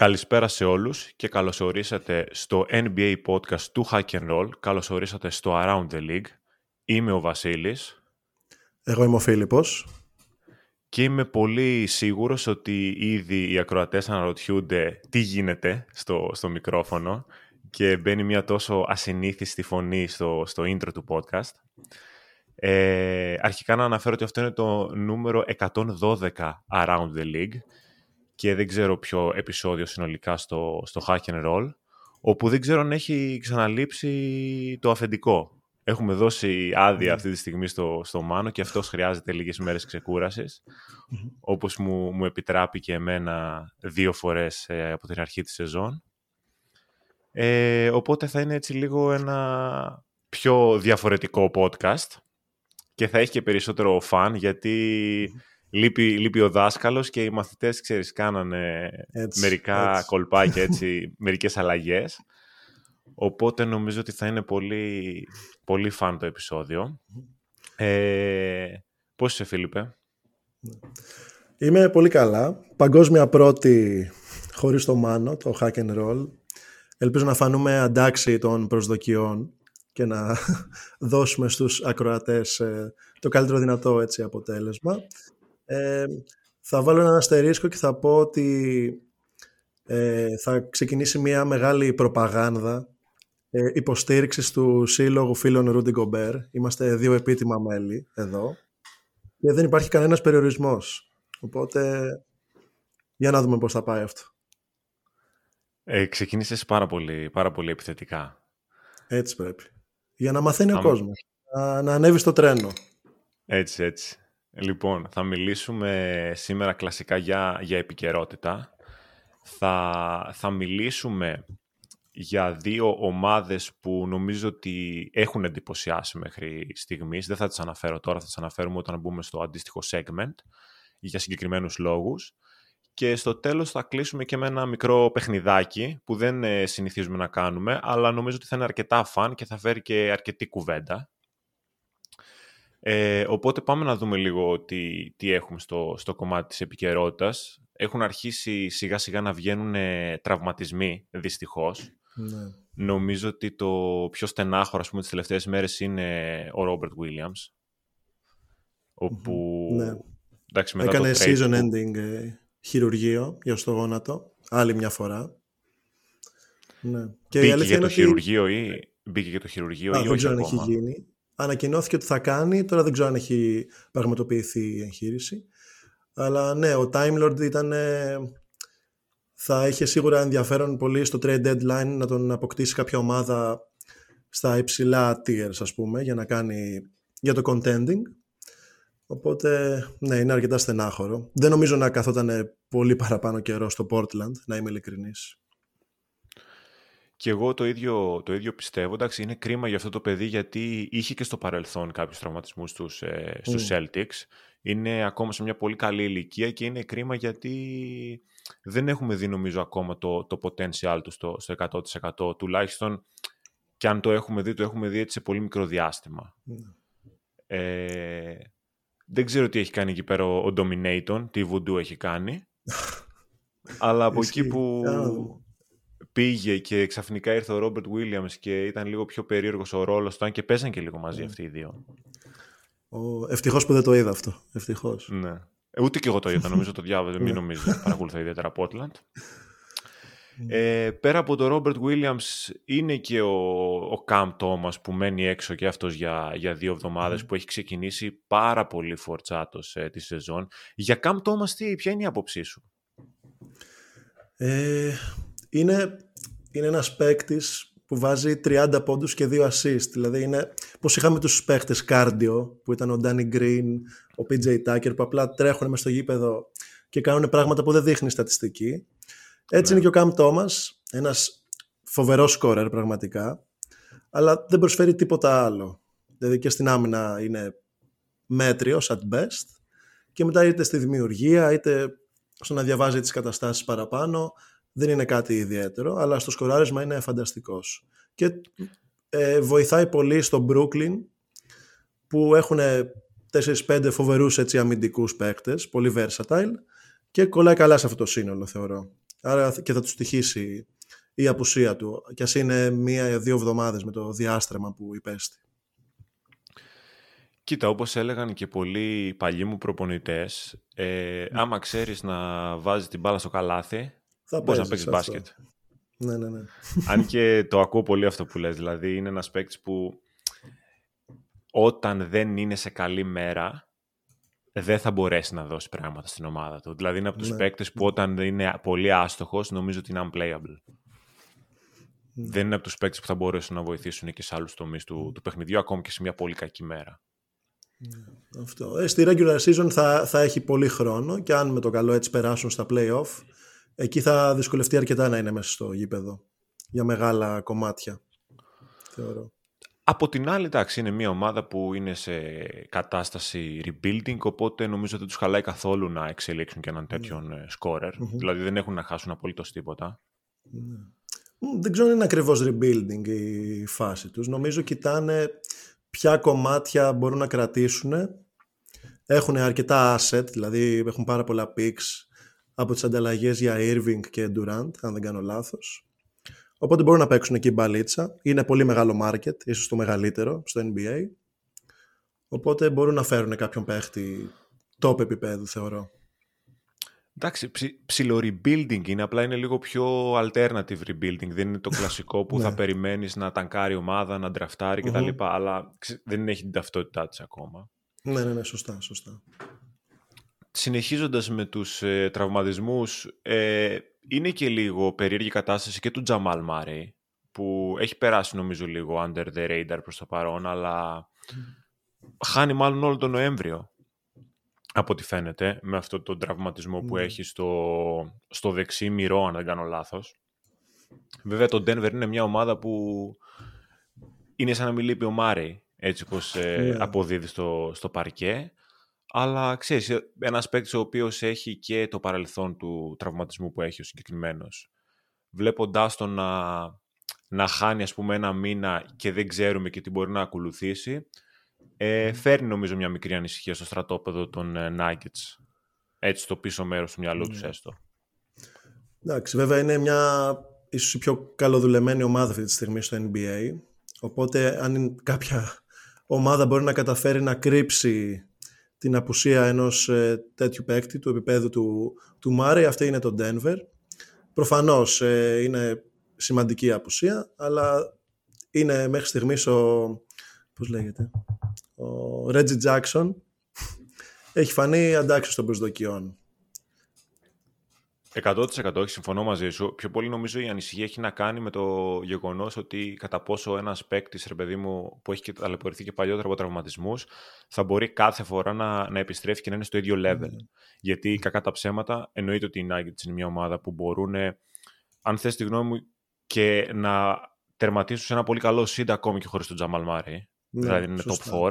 Καλησπέρα σε όλους και καλώς ορίσατε στο NBA podcast του Hack and Roll. Καλώς ορίσατε στο Around the League. Είμαι ο Βασίλης. Εγώ είμαι ο Φίλιππος. Και είμαι πολύ σίγουρος ότι ήδη οι ακροατές αναρωτιούνται τι γίνεται στο, στο μικρόφωνο και μπαίνει μια τόσο ασυνήθιστη φωνή στο, στο intro του podcast. Ε, αρχικά να αναφέρω ότι αυτό είναι το νούμερο 112 Around the League και δεν ξέρω ποιο επεισόδιο συνολικά στο, στο Hack and Roll, όπου δεν ξέρω αν έχει ξαναλείψει το αφεντικό. Έχουμε δώσει άδεια αυτή τη στιγμή στο, στο Μάνο και αυτός χρειάζεται λίγες μέρες ξεκούρασης, όπως μου, μου επιτράπει και εμένα δύο φορές ε, από την αρχή της σεζόν. Ε, οπότε θα είναι έτσι λίγο ένα πιο διαφορετικό podcast και θα έχει και περισσότερο φαν γιατί λείπει, λείπει ο δάσκαλος και οι μαθητές, ξέρεις, κάνανε Έτσι, μερικά έτσι. κολπάκια, έτσι, μερικές αλλαγές. Οπότε νομίζω ότι θα είναι πολύ, πολύ φαν το επεισόδιο. Ε, πώς είσαι, Φίλιππε; Είμαι πολύ καλά. Παγκόσμια πρώτη χωρίς το μάνο, το hack and roll. Ελπίζω να φανούμε αντάξει των προσδοκιών και να δώσουμε στους ακροατές ε, το καλύτερο δυνατό έτσι, αποτέλεσμα. Ε, θα βάλω έναν αστερίσκο και θα πω ότι ε, θα ξεκινήσει μια μεγάλη προπαγάνδα ε, υποστήριξης του Σύλλογου Φίλων Ρούντι Γκομπέρ. Είμαστε δύο επίτιμα μέλη εδώ και δεν υπάρχει κανένας περιορισμός. Οπότε, για να δούμε πώς θα πάει αυτό. Ε, ξεκίνησες πάρα πολύ, πάρα πολύ επιθετικά. Έτσι πρέπει. Για να μαθαίνει ο Άμα- κόσμος. Να, να ανέβεις στο τρένο. Έτσι, έτσι. Λοιπόν, θα μιλήσουμε σήμερα κλασικά για, για επικαιρότητα. Θα, θα μιλήσουμε για δύο ομάδες που νομίζω ότι έχουν εντυπωσιάσει μέχρι στιγμής. Δεν θα τις αναφέρω τώρα, θα τις αναφέρουμε όταν μπούμε στο αντίστοιχο segment για συγκεκριμένους λόγους. Και στο τέλος θα κλείσουμε και με ένα μικρό παιχνιδάκι που δεν ε, συνηθίζουμε να κάνουμε, αλλά νομίζω ότι θα είναι αρκετά φαν και θα φέρει και αρκετή κουβέντα. Ε, οπότε πάμε να δούμε λίγο τι, τι έχουμε στο, στο κομμάτι της επικαιρότητας. Έχουν αρχίσει σιγά σιγά να βγαίνουν ε, τραυματισμοί, δυστυχώς. Ναι. Νομίζω ότι το πιο στενάχωρο, ας πούμε, τις τελευταίες μέρες είναι ο Ρόμπερτ Williams. Όπου, Ναι. εντάξει, μετά Έκανε το trade season που- ending ε, χειρουργείο για στο γόνατο. Άλλη μια φορά. Ναι. Και η Μπήκε αλήθεια για είναι το ότι- χειρουργείο ή μπήκε για το χειρουργείο Α, ή δεν όχι ξέρω αν ακόμα; έχει γίνει. Ανακοινώθηκε ότι θα κάνει, τώρα δεν ξέρω αν έχει πραγματοποιηθεί η εγχείρηση. Αλλά ναι, ο Time Lord ήταν... ε, θα είχε σίγουρα ενδιαφέρον πολύ στο trade deadline να τον αποκτήσει κάποια ομάδα στα υψηλά tiers ας πούμε για να κάνει για το contending. Οπότε ναι, είναι αρκετά στενάχωρο. Δεν νομίζω να καθόταν πολύ παραπάνω καιρό στο Portland, να είμαι ειλικρινής. Και εγώ το ίδιο, το ίδιο πιστεύω. Εντάξει, είναι κρίμα για αυτό το παιδί γιατί είχε και στο παρελθόν κάποιους τραυματισμούς στους, ε, στους Celtics. Είναι ακόμα σε μια πολύ καλή ηλικία και είναι κρίμα γιατί δεν έχουμε δει νομίζω ακόμα το, το potential του στο, στο 100%. Τουλάχιστον και αν το έχουμε δει, το έχουμε δει έτσι σε πολύ μικρό διάστημα. Ε, δεν ξέρω τι έχει κάνει εκεί πέρα ο, ο Dominaton, τι voodoo έχει κάνει. αλλά από εκεί Ισχύει. που Για να δούμε. Πήγε και ξαφνικά ήρθε ο Ρόμπερτ Williams και ήταν λίγο πιο περίεργος ο ρόλος του, αν και παίζαν και λίγο μαζί αυτοί οι δύο. Ο... Ευτυχώς που δεν το είδα αυτό. Ευτυχώς. Ναι. Ε, Ούτε και εγώ το είδα, νομίζω το διάβαζα, μην νομίζω ότι παρακολουθώ ιδιαίτερα Portland. Ε, πέρα από τον Ρόμπερτ Williams είναι και ο, ο Cam Thomas που μένει έξω και αυτός για, για δύο εβδομάδες που έχει ξεκινήσει πάρα πολύ φορτσάτος ε, τη σεζόν. Για Cam Thomas τι, ποια είναι η άποψή σου; Ε, είναι, είναι ένας παίκτης που βάζει 30 πόντους και 2 assist. Δηλαδή είναι πως είχαμε τους παίκτες κάρντιο που ήταν ο Danny Green, ο PJ Tucker που απλά τρέχουν μες στο γήπεδο και κάνουν πράγματα που δεν δείχνει η στατιστική. Έτσι είναι και ο Cam Thomas. ένας φοβερός σκόρερ πραγματικά, αλλά δεν προσφέρει τίποτα άλλο. Δηλαδή και στην άμυνα είναι μέτριος at best και μετά είτε στη δημιουργία είτε στο να διαβάζει τις καταστάσεις παραπάνω δεν είναι κάτι ιδιαίτερο, αλλά στο σκοράρισμα είναι φανταστικός. Και ε, βοηθάει πολύ στο Brooklyn που έχουν 4-5 φοβερούς έτσι, αμυντικούς παίκτες, πολύ versatile και κολλάει καλά σε αυτό το σύνολο θεωρώ. Άρα και θα του στοιχήσει η απουσία του και ας είναι μία-δύο εβδομάδες με το διάστρεμα που υπέστη. Κοίτα, όπως έλεγαν και πολλοί παλιοί μου προπονητές, ε, ναι. άμα ξέρεις να βάζεις την μπάλα στο καλάθι, θα μπορείς να παίξεις μπάσκετ. Ναι, ναι, ναι. Αν και το ακούω πολύ αυτό που λες, δηλαδή είναι ένας παίκτης που όταν δεν είναι σε καλή μέρα, δεν θα μπορέσει να δώσει πράγματα στην ομάδα του. Δηλαδή είναι από τους ναι. παίκτες που όταν είναι πολύ άστοχος, νομίζω ότι είναι unplayable. Ναι. Δεν είναι από τους παίκτες που θα μπορέσουν να βοηθήσουν και σε άλλους τομείς του, του παιχνιδιού, ακόμη και σε μια πολύ κακή μέρα. Ναι, αυτό. Ε, στη regular season θα, θα έχει πολύ χρόνο και αν με το καλό έτσι περάσουν στα play-off, εκεί θα δυσκολευτεί αρκετά να είναι μέσα στο γήπεδο για μεγάλα κομμάτια, θεωρώ. Από την άλλη, εντάξει, είναι μια ομάδα που είναι σε κατάσταση rebuilding, οπότε νομίζω δεν τους χαλάει καθόλου να εξελίξουν και έναν τέτοιον ναι. scorer. Δηλαδή δεν έχουν να χάσουν απολύτως τίποτα. Ναι. Δεν ξέρω αν είναι ακριβώς rebuilding η φάση τους. Νομίζω κοιτάνε ποια κομμάτια μπορούν να κρατήσουν. Έχουν αρκετά asset, δηλαδή έχουν πάρα πολλά picks από τις ανταλλαγές για Irving και Durant, αν δεν κάνω λάθος. Οπότε μπορούν να παίξουν εκεί μπαλίτσα. Είναι πολύ μεγάλο market, ίσως το μεγαλύτερο στο NBA. Οπότε μπορούν να φέρουν κάποιον παίχτη top επίπεδου, θεωρώ. Εντάξει, ψηλο rebuilding είναι, απλά είναι λίγο πιο alternative rebuilding. Δεν είναι το κλασικό που θα ναι. περιμένεις να ταγκάρει ομάδα, να ντραφτάρει κτλ. Αλλά δεν έχει την ταυτότητά της ακόμα. Ναι, ναι, ναι, σωστά, σωστά. Συνεχίζοντας με τους ε, τραυματισμούς, ε, είναι και λίγο περίεργη κατάσταση και του Τζαμάλ Μάρεϊ, που έχει περάσει νομίζω λίγο under the radar προς το παρόν, αλλά χάνει μάλλον όλο τον Νοέμβριο, από ό,τι φαίνεται, με αυτό τον τραυματισμό που ναι. έχει στο, στο δεξί μυρό, αν δεν κάνω λάθος. Βέβαια το Denver είναι μια ομάδα που είναι σαν να μην λείπει ο Μάρεϊ, έτσι πως ε, ναι. αποδίδει στο, στο παρκέ. Αλλά ξέρεις, ε, ένας παίκτης ο οποίος έχει και το παρελθόν του τραυματισμού που έχει ο συγκεκριμένος. Βλέποντάς τον να, να χάνει ας πούμε ένα μήνα και δεν ξέρουμε και τι μπορεί να ακολουθήσει, ε, φέρνει νομίζω μια μικρή ανησυχία στο στρατόπεδο των ε, Nuggets. Έτσι στο πίσω μέρος του μυαλού τους έστω. Εντάξει, βέβαια είναι μια ίσως η πιο καλοδουλεμένη ομάδα αυτή τη στιγμή στο NBA. Οπότε αν κάποια ομάδα μπορεί να καταφέρει να κρύψει την απουσία ενός ε, τέτοιου παίκτη του επίπεδου του, του Μάρεϊ. Αυτή είναι το Denver. Προφανώς ε, είναι σημαντική απουσία, αλλά είναι μέχρι στιγμής ο, πώς λέγεται, ο Reggie Jackson έχει φανεί αντάξιος των προσδοκιών. 100% συμφωνώ μαζί σου. Πιο πολύ νομίζω η ανησυχία έχει να κάνει με το γεγονός ότι κατά πόσο ένας παίκτης, ρε παιδί μου, που έχει και ταλαιπωρηθεί και παλιότερα από τραυματισμούς, θα μπορεί κάθε φορά να, να επιστρέφει και να είναι στο ίδιο level. Mm. Γιατί κακά τα ψέματα, εννοείται ότι η Nuggets είναι μια ομάδα που μπορούν, αν θες τη γνώμη μου, και να τερματίσουν σε ένα πολύ καλό seed ακόμη και χωρίς τον Τζαμάλ Μάρι. Ναι, δηλαδή είναι top 4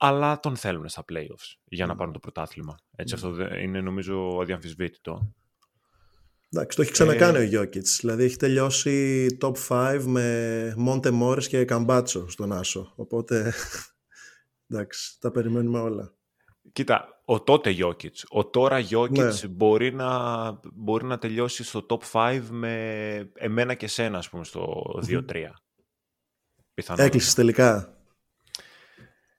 αλλά τον θέλουν στα playoffs για να πάρουν το πρωτάθλημα. Έτσι, αυτό είναι νομίζω αδιαμφισβήτητο. Εντάξει, το έχει ξανακάνει ε... ο Γιώκητς. Δηλαδή έχει τελειώσει top 5 με Μόντε Μόρες και Καμπάτσο στον Άσο. Οπότε, εντάξει, τα περιμένουμε όλα. Κοίτα, ο τότε Γιώκητς. Ο τώρα Γιώκητς ναι. μπορεί, να, μπορεί να τελειώσει στο top 5 με εμένα και σένα, ας πούμε, στο 2-3. Έκλεισε τελικά.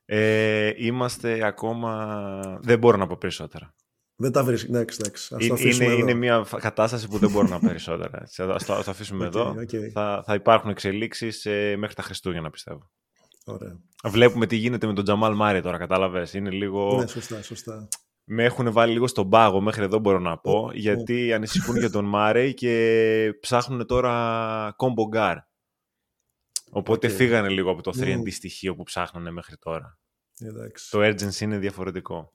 Ε, είμαστε ακόμα... Δεν μπορώ να πω περισσότερα. Δεν τα βρίσκει. Εντάξει, εντάξει. είναι, είναι, είναι μια κατάσταση που δεν μπορώ να περισσότερα. Ας το, αφήσουμε εδώ. Θα, θα υπάρχουν εξελίξεις ε, μέχρι τα Χριστούγεννα, πιστεύω. Ωραία. Βλέπουμε τι γίνεται με τον Τζαμάλ Μάρι τώρα, κατάλαβες. Είναι λίγο... Ναι, σωστά, σωστά. Με έχουν βάλει λίγο στον πάγο, μέχρι εδώ μπορώ να πω, γιατί ανησυχούν για τον Μάρι και ψάχνουν τώρα combo guard. Οπότε okay. φύγανε λίγο από το 3D mm. στοιχείο που ψάχνανε μέχρι τώρα. Εντάξει. Το urgency είναι διαφορετικό.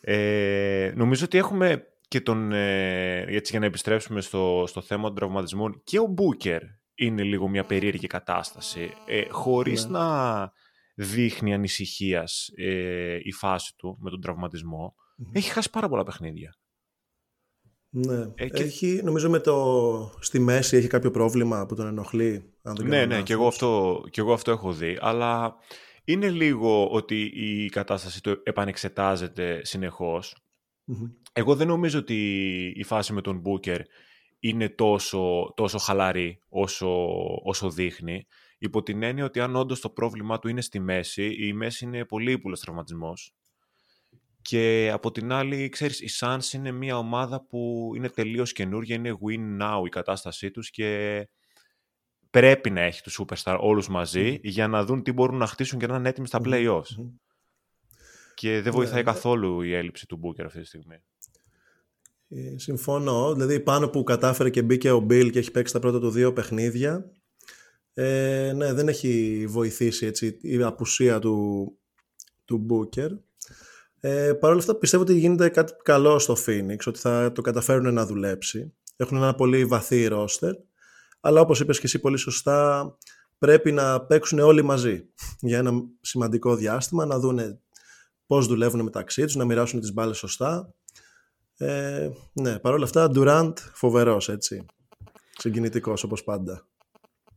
Ε, νομίζω ότι έχουμε και τον, ε, έτσι για να επιστρέψουμε στο, στο θέμα των τραυματισμών, και ο Μπούκερ είναι λίγο μια περίεργη κατάσταση. Ε, χωρίς Ναι. να δείχνει ανησυχίας ε, η φάση του με τον τραυματισμο έχει χάσει πάρα πολλά παιχνίδια. Ναι. Ε, και- Έχει, νομίζω με το... στη μέση έχει κάποιο πρόβλημα που τον ενοχλεί. Αν δεν Ναι, κάνω ναι, και εγώ, λάθος. αυτό, και εγώ αυτό έχω δει, αλλά είναι λίγο ότι η κατάσταση του επανεξετάζεται συνεχώς. Μμμ. Εγώ δεν νομίζω ότι η φάση με τον Μπούκερ είναι τόσο, τόσο χαλαρή όσο, όσο δείχνει. Υπό την έννοια ότι αν όντως το πρόβλημά του είναι στη μέση, η μέση είναι πολύ ύπουλος τραυματισμός. Και από την άλλη, ξέρεις, η Suns είναι μια ομάδα που είναι τελείως καινούργια, είναι win now η κατάστασή τους και πρέπει να έχει τους superstar όλους μαζί για να δουν τι μπορούν να χτίσουν και να είναι έτοιμοι στα playoffs. Μμμ. Και δεν βοηθάει Ναι. καθόλου η έλλειψη του Booker αυτή τη στιγμή. Ε, Συμφωνώ. Δηλαδή πάνω που κατάφερε και μπήκε ο Μπιλ και έχει παίξει τα πρώτα του δύο παιχνίδια. Ε, ναι, δεν έχει βοηθήσει έτσι, η απουσία του, του Booker. Ε, Παρ' όλα αυτά πιστεύω ότι γίνεται κάτι καλό στο Phoenix, ότι θα το καταφέρουν να δουλέψει. Έχουν ένα πολύ βαθύ ρόστερ, αλλά όπως είπες και εσύ πολύ σωστά, πρέπει να παίξουν όλοι μαζί για ένα σημαντικό διάστημα, να δούνε πώς δουλεύουν μεταξύ τους, να μοιράσουν τις μπάλες σωστά. Ε, ναι, παρόλα αυτά, Durant φοβερός, έτσι. Συγκινητικός, όπως πάντα.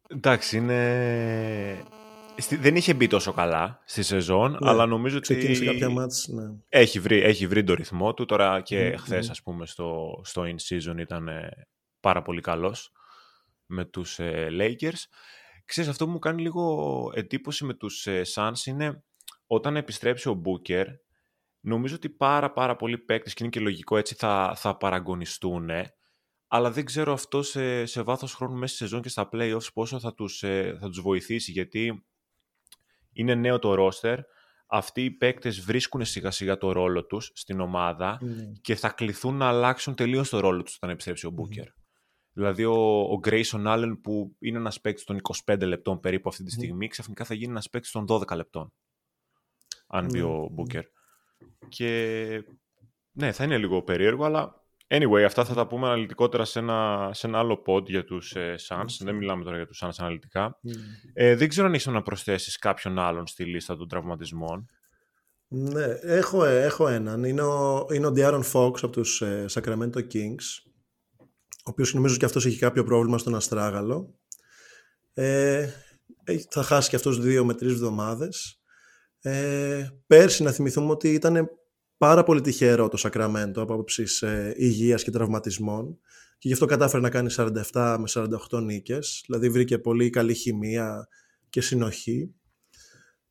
Εντάξει, είναι... στη- Δεν είχε μπει τόσο καλά στη σεζόν, Ναι, αλλά νομίζω ότι Ξεκίνησε κάποια μάτς, ναι. έχει, βρει, έχει βρει το ρυθμό του. Τώρα και Μμμ, χθες, μμμ. ας πούμε, στο, στο in-season ήταν ε, πάρα πολύ καλός με τους ε, Lakers. Ξέρεις, αυτό που μου κάνει λίγο εντύπωση με τους ε, Suns είναι όταν επιστρέψει ο Booker, νομίζω ότι πάρα πάρα πολλοί παίκτες, και είναι και λογικό έτσι, θα, θα παραγωνιστούν, αλλά δεν ξέρω αυτό σε, σε βάθος χρόνου μέσα στη σεζόν και στα playoffs πόσο θα τους, ε, θα τους βοηθήσει, γιατί είναι νέο το roster, αυτοί οι παίκτες βρίσκουν σιγά σιγά το ρόλο τους στην ομάδα Ναι. και θα κληθούν να αλλάξουν τελείως το ρόλο τους όταν επιστρέψει ο Booker. Δηλαδή ο, ο Grayson Allen που είναι ένας παίκτης των 25 λεπτών περίπου αυτή τη στιγμή, ξαφνικά θα γίνει ένας παίκτης των 12 λεπτών. Αν μπει Ναι. ο Booker. Και ναι, θα είναι λίγο περίεργο, αλλά anyway, αυτά θα τα πούμε αναλυτικότερα σε ένα, σε ένα άλλο pod για τους ε, Suns. Δεν μιλάμε τώρα για τους Suns αναλυτικά. Ναι. Ε, δεν ξέρω αν έχεις να προσθέσεις κάποιον άλλον στη λίστα των τραυματισμών. Ναι, έχω, έχω έναν. Είναι ο, είναι ο Diaron Fox από τους ε, Sacramento Kings, ο οποίος νομίζω και αυτός έχει κάποιο πρόβλημα στον αστράγαλο. Ε, έχει- θα χάσει και αυτός δύο με τρεις εβδομάδες. Ε, πέρσι να θυμηθούμε ότι ήταν πάρα πολύ τυχερό το Σακραμέντο από άποψης ε, υγείας και τραυματισμών και γι' αυτό κατάφερε να κάνει 47 με 48 νίκες, δηλαδή βρήκε πολύ καλή χημεία και συνοχή.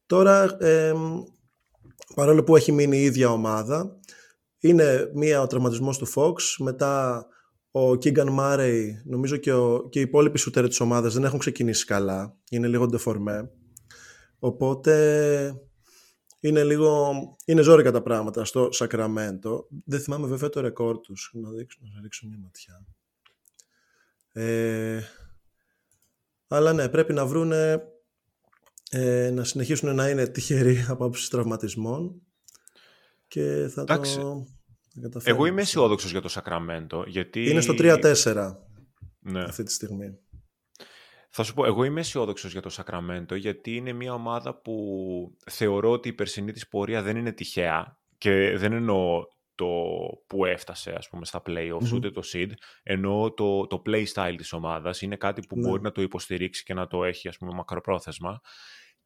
Τώρα, ε, παρόλο που έχει μείνει η ίδια ομάδα, είναι μία ο τραυματισμός του Fox, μετά ο Keegan Murray, νομίζω και, ο, και οι υπόλοιποι σούτερ της ομάδας δεν έχουν ξεκινήσει καλά, είναι λίγο ντεφορμέ. Οπότε είναι λίγο, είναι ζόρικα τα πράγματα στο Sacramento. Δεν θυμάμαι βέβαια το ρεκόρ τους, να, δείξω, να ρίξω μια ματιά. Ε, αλλά ναι, πρέπει να βρούνε ε, να συνεχίσουν να είναι τυχεροί από άποψη τραυματισμών και θα Εντάξει. το θα καταφέρουν. Εγώ είμαι αισιόδοξος για το Σακραμέντο, γιατί... Είναι στο 3-4 Ναι. αυτή τη στιγμή. Θα σου πω, εγώ είμαι αισιόδοξος για το Σακραμέντο, γιατί είναι μια ομάδα που θεωρώ ότι η περσινή της πορεία δεν είναι τυχαία και δεν εννοώ το που έφτασε ας πούμε στα playoffs, Μμμ. ούτε το seed, εννοώ το, το play style της ομάδας. Είναι κάτι που Ναι. μπορεί να το υποστηρίξει και να το έχει ας πούμε μακροπρόθεσμα.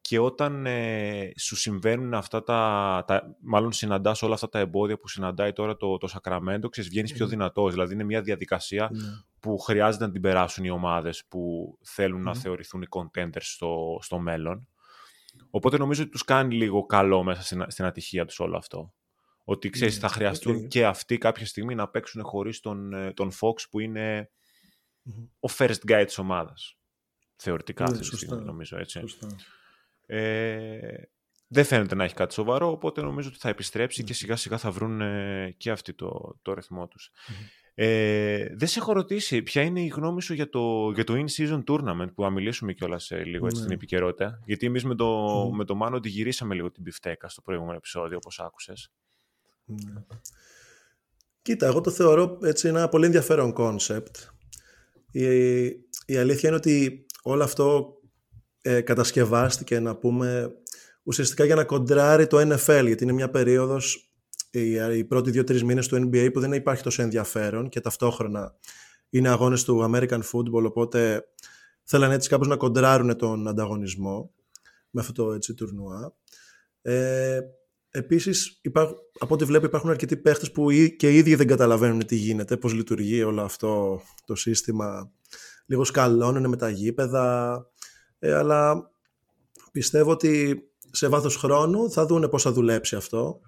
Και όταν ε, σου συμβαίνουν αυτά τα, τα, μάλλον συναντάς όλα αυτά τα εμπόδια που συναντάει τώρα το, το Σακραμέντο, ξέρεις, βγαίνεις πιο δυνατός. Δηλαδή είναι μια διαδικασία Ναι. που χρειάζεται να την περάσουν οι ομάδες που θέλουν να Μμμ. θεωρηθούν οι contenders στο, στο μέλλον. Οπότε νομίζω ότι τους κάνει λίγο καλό μέσα στην, στην ατυχία τους όλο αυτό. Ότι ξέρεις, Ναι, θα χρειαστούν οκ. και αυτοί κάποια στιγμή να παίξουν χωρίς τον, ε, τον Fox που είναι Μμμ. ο first guy της ομάδας. Θεωρητικά Ναι, αυτή τη σωστά. στιγμή νομίζω έτσι. Σωστά. Ε, δεν φαίνεται να έχει κάτι σοβαρό, οπότε νομίζω ότι θα επιστρέψει Ναι. και σιγά σιγά θα βρουν ε, και αυτοί το, το ρυθμό τους. Ε, δεν σε έχω ρωτήσει ποια είναι η γνώμη σου για το, για το in-season tournament που θα μιλήσουμε κιόλας λίγο έτσι, Ναι. στην επικαιρότητα. Γιατί εμείς με το, Μμμ. με το Μάνο τη γυρίσαμε λίγο την μπιφτέκα στο προηγούμενο επεισόδιο, όπως άκουσες. Ναι. Κοίτα, εγώ το θεωρώ έτσι ένα πολύ ενδιαφέρον κόνσεπτ. Η, η αλήθεια είναι ότι όλο αυτό ε, κατασκευάστηκε, να πούμε, ουσιαστικά για να κοντράρει το NFL, γιατί είναι μια περίοδος, οι, οι πρώτοι δύο-τρεις μήνες του NBA που δεν υπάρχει τόσο ενδιαφέρον και ταυτόχρονα είναι αγώνες του American Football, οπότε θέλανε έτσι κάπως να κοντράρουν τον ανταγωνισμό με αυτό το έτσι τουρνουά. Ε, επίσης, από ό,τι βλέπω υπάρχουν αρκετοί παίχτες που και οι ίδιοι δεν καταλαβαίνουν τι γίνεται, πώς λειτουργεί όλο αυτό το σύστημα. Λίγο σκαλώνουν με τα γήπεδα, ε, αλλά πιστεύω ότι σε βάθος χρόνου θα δούνε πώς θα δουλέψει αυτό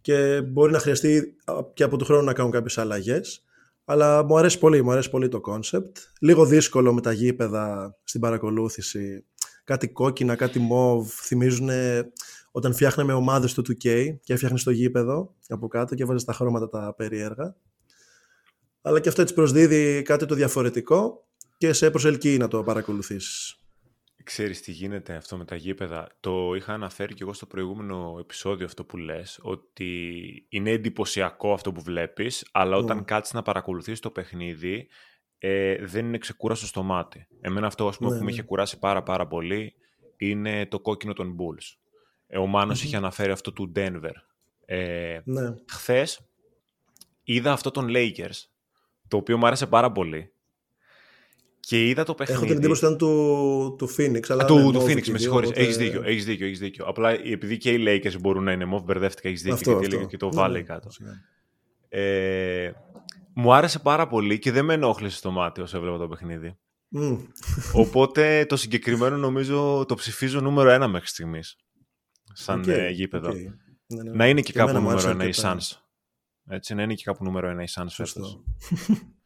και μπορεί να χρειαστεί και από του χρόνου να κάνουν κάποιες αλλαγές. Αλλά μου αρέσει πολύ, μου αρέσει πολύ το κόνσεπτ. Λίγο δύσκολο με τα γήπεδα στην παρακολούθηση. Κάτι κόκκινα, κάτι μοβ. Θυμίζουν όταν φτιάχναμε ομάδες του 2K και έφτιαχνες το γήπεδο από κάτω και βάζεις τα χρώματα τα περίεργα. Αλλά και αυτό έτσι προσδίδει κάτι το διαφορετικό και σε προσελκύει να το παρακολουθήσεις. Ξέρεις τι γίνεται αυτό με τα γήπεδα. Το είχα αναφέρει και εγώ στο προηγούμενο επεισόδιο αυτό που λες, ότι είναι εντυπωσιακό αυτό που βλέπεις, αλλά όταν mm. κάτσεις να παρακολουθείς το παιχνίδι, ε, δεν είναι ξεκούραστο στο μάτι. Εμένα αυτό ας πούμε, ναι, που με είχε κουράσει πάρα πάρα πολύ είναι το κόκκινο των Bulls. Ε, ο Μάνος είχε αναφέρει αυτό του Denver. Ε, ναι. Χθες είδα αυτό των Lakers, το οποίο μου άρεσε πάρα πολύ. Και είδα το παιχνίδι. Έχω την εντύπωση ότι ήταν του, του Phoenix. Αλλά του, ναι, του Phoenix, με συγχωρείς. Οπότε... Έχεις δίκιο, έχεις δίκιο, έχεις δίκιο. Απλά επειδή και οι Lakers μπορούν να είναι μοβ, μπερδεύτηκα, έχεις δίκιο, αυτό, γιατί αυτό. και το ναι, Valley ναι, κάτω. Ε, μου άρεσε πάρα πολύ και δεν με ενόχλησε το μάτι όσο έβλεπα το παιχνίδι. Mm. Οπότε το συγκεκριμένο νομίζω το ψηφίζω νούμερο ένα μέχρι στιγμής. Σαν okay, γήπεδο. Okay. Ναι, ναι. Να είναι και, και κάπου νούμερο ένα η Suns. Έτσι, να είναι και κάπου νούμερο ένα η Suns φέτος.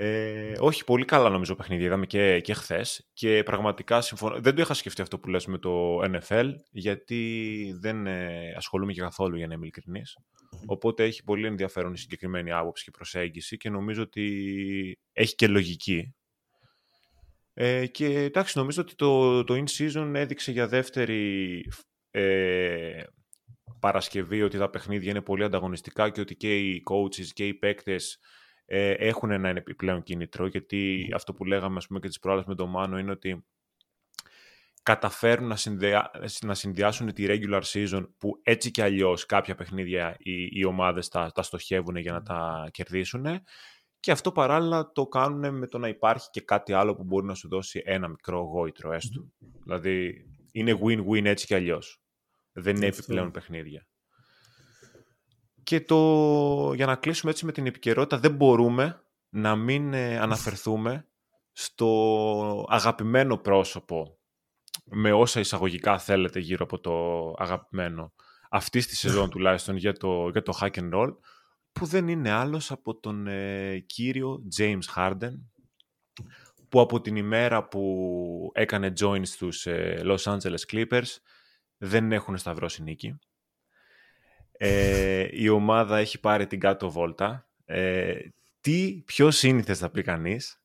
Ε, όχι, πολύ καλά νομίζω παιχνίδι. Είδαμε και, και χθες. Και πραγματικά συμφωνώ. Δεν το είχα σκεφτεί αυτό που λες με το NFL, γιατί δεν ε, ασχολούμαι και καθόλου για να είμαι ειλικρινής. Οπότε έχει πολύ ενδιαφέρον η συγκεκριμένη άποψη και προσέγγιση και νομίζω ότι έχει και λογική. Ε, και εντάξει, νομίζω ότι το, το in-season έδειξε για δεύτερη ε, Παρασκευή ότι τα παιχνίδια είναι πολύ ανταγωνιστικά και ότι και οι coaches και οι παίκτες ε, έχουν ένα επιπλέον κίνητρο, γιατί αυτό που λέγαμε ας πούμε, και τις προάλλες με τον Μάνο είναι ότι καταφέρουν να, συνδεά, να συνδυάσουν τη regular season που έτσι και αλλιώς κάποια παιχνίδια οι, οι ομάδες τα, τα στοχεύουν για να τα κερδίσουν και αυτό παράλληλα το κάνουν με το να υπάρχει και κάτι άλλο που μπορεί να σου δώσει ένα μικρό γόητρο έστω. Δηλαδή είναι win-win έτσι και αλλιώς. Δεν είναι επιπλέον παιχνίδια. Και το, για να κλείσουμε έτσι με την επικαιρότητα, δεν μπορούμε να μην ε, αναφερθούμε στο αγαπημένο πρόσωπο με όσα εισαγωγικά θέλετε γύρω από το αγαπημένο αυτής της σεζόν τουλάχιστον για το, για το hack and roll που δεν είναι άλλος από τον ε, κύριο James Harden που από την ημέρα που έκανε join στους ε, Los Angeles Clippers δεν έχουν σταυρώσει νίκη. Ε, η ομάδα έχει πάρει την κάτω βόλτα. Ε, τι πιο σύνηθες θα πει κανείς.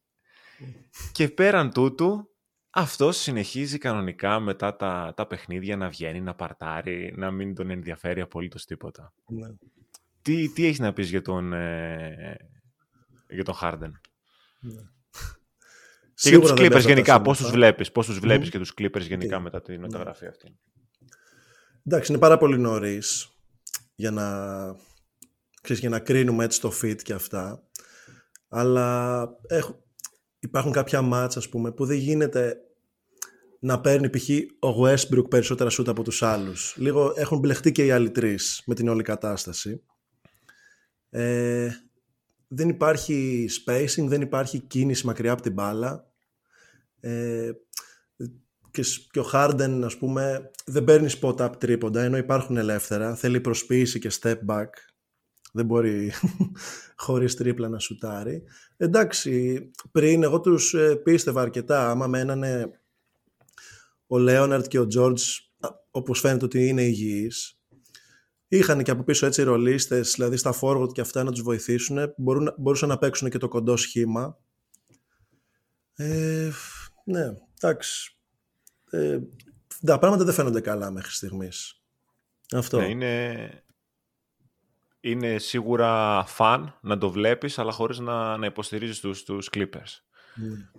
Και πέραν τούτου, αυτός συνεχίζει κανονικά μετά τα, τα παιχνίδια να βγαίνει, να παρτάρει, να μην τον ενδιαφέρει απολύτως τίποτα. Ναι. Τι, τι έχεις να πεις για τον, ε, για τον Harden. Ναι. Και για τους Clippers γενικά, πώς τους βλέπεις, πώς τους βλέπεις και τους Clippers γενικά μετά τη μεταγραφή αυτή; Εντάξει, είναι πάρα πολύ νωρίς για να, ξέρεις, για να κρίνουμε έτσι το fit και αυτά. Αλλά υπάρχουν κάποια μάτσα, ας πούμε, που δεν γίνεται να παίρνει π.χ. ο Westbrook περισσότερα σούτα από τους άλλους. Λίγο έχουν μπλεχτεί και οι άλλοι τρεις με την όλη κατάσταση. Ε, δεν υπάρχει spacing, δεν υπάρχει κίνηση μακριά από την μπάλα. Ε, και, ο Harden, ας πούμε, δεν παίρνει spot-up τρίποντα, ενώ υπάρχουν ελεύθερα. Θέλει προσποίηση και step back. Δεν μπορεί χωρίς τρίπλα να σουτάρει. Εντάξει, πριν εγώ τους ε, πίστευα αρκετά. Άμα μένανε ο Λέοναρτ και ο Τζόρτζ, όπως φαίνεται ότι είναι υγιείς, είχαν και από πίσω έτσι ρολίστες, δηλαδή στα forward και αυτά να τους βοηθήσουν. Μπορούν, μπορούσαν να παίξουν και το κοντό σχήμα. Ε, ναι, εντάξει ε, τα πράγματα δεν φαίνονται καλά μέχρι στιγμής. Αυτό. Ναι, είναι... είναι σίγουρα φαν να το βλέπεις, αλλά χωρίς να, να υποστηρίζεις τους, τους Clippers. Ναι.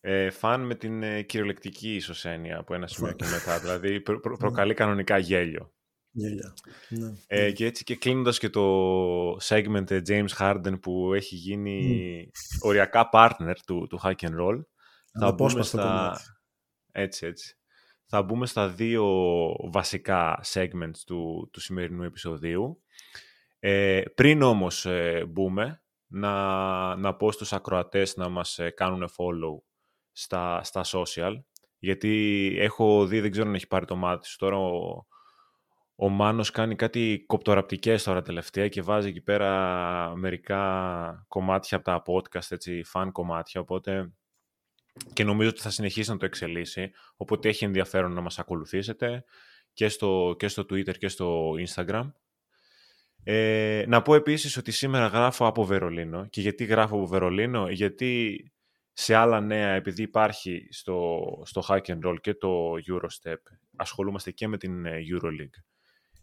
Ε, φαν με την ε, κυριολεκτική ίσως έννοια από ένα σημείο και μετά. Δηλαδή προ, προ, προκαλεί κανονικά γέλιο. Γέλια. Ναι. Ε, και έτσι και κλείνοντας και το segment ε, James Harden που έχει γίνει οριακά partner του, του Hack and Roll. Θα μπούμε Αναπόσπαστο στα... κομμάτι. Έτσι, έτσι. Θα μπούμε στα δύο βασικά segments του, του σημερινού επεισοδίου. Ε, πριν όμως ε, μπούμε, να, να πω στους ακροατές να μας ε, κάνουν follow στα, στα social, γιατί έχω δει, δεν ξέρω αν έχει πάρει το μάτι σου, τώρα ο, ο Μάνος κάνει κάτι κοπτοραπτικές τώρα τελευταία και βάζει εκεί πέρα μερικά κομμάτια από τα podcast, έτσι, fan κομμάτια, οπότε και νομίζω ότι θα συνεχίσει να το εξελίσσει, οπότε έχει ενδιαφέρον να μας ακολουθήσετε και στο, και στο Twitter και στο Instagram. Ε, να πω επίσης ότι σήμερα γράφω από Βερολίνο και γιατί γράφω από Βερολίνο, γιατί σε άλλα νέα, επειδή υπάρχει στο, στο Hack and Roll και το Eurostep, ασχολούμαστε και με την ε, Euroleague.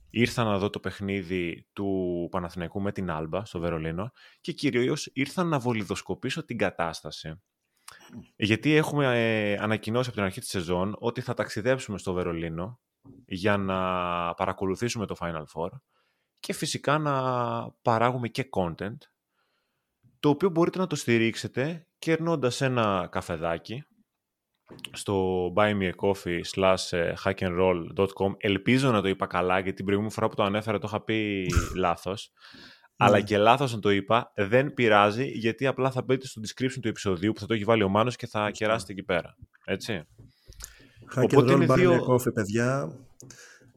Ήρθα να δω το παιχνίδι του Παναθηναϊκού με την Άλμπα στο Βερολίνο και κυρίως ήρθα να βολιδοσκοπήσω την κατάσταση. Γιατί έχουμε ε, ανακοινώσει από την αρχή της σεζόν ότι θα ταξιδέψουμε στο Βερολίνο για να παρακολουθήσουμε το Final Four και φυσικά να παράγουμε και content το οποίο μπορείτε να το στηρίξετε κερνώντας ένα καφεδάκι στο buymeacoffee slash hackandroll.com Ελπίζω να το είπα καλά γιατί την προηγούμενη φορά που το ανέφερα το είχα πει λάθος αλλά και λάθος να το είπα δεν πειράζει γιατί απλά θα μπείτε στο description του επεισοδίου που θα το έχει βάλει ο Μάνος και θα κεράσετε εκεί πέρα. Έτσι. Hack and Οπότε roll, είναι buy me δύο- a coffee, παιδιά.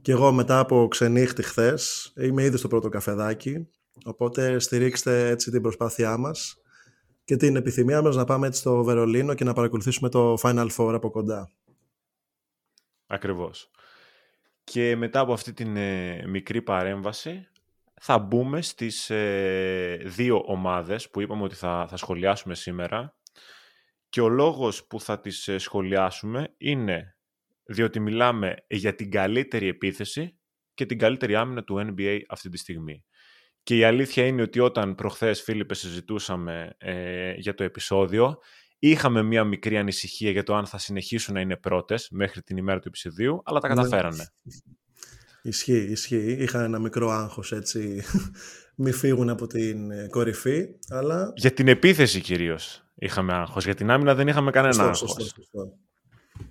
Και εγώ μετά από ξενύχτη χθες είμαι ήδη στο πρώτο καφεδάκι. Οπότε στηρίξτε έτσι την προσπάθειά μας και την επιθυμία μας να πάμε έτσι στο Βερολίνο και να παρακολουθήσουμε το Final Four από κοντά. Ακριβώς. Και μετά από αυτή την ε, μικρή παρέμβαση θα μπούμε στις ε, δύο ομάδες που είπαμε ότι θα, θα σχολιάσουμε σήμερα και ο λόγος που θα τις ε, σχολιάσουμε είναι διότι μιλάμε για την καλύτερη επίθεση και την καλύτερη άμυνα του NBA αυτή τη στιγμή. Και η αλήθεια είναι ότι όταν προχθές, Φίλιππε, συζητούσαμε ε, για το επεισόδιο, είχαμε μία μικρή ανησυχία για το αν θα συνεχίσουν να είναι πρώτες μέχρι την ημέρα του επεισοδίου, αλλά τα Ναι. καταφέρανε. Ισχύει, ισχύει. Είχα ένα μικρό άγχος έτσι, μη φύγουν από την ε, κορυφή, αλλά... Για την επίθεση κυρίως είχαμε άγχος. Για την άμυνα δεν είχαμε κανένα Σωστό, άγχος. σωστό, σωστό.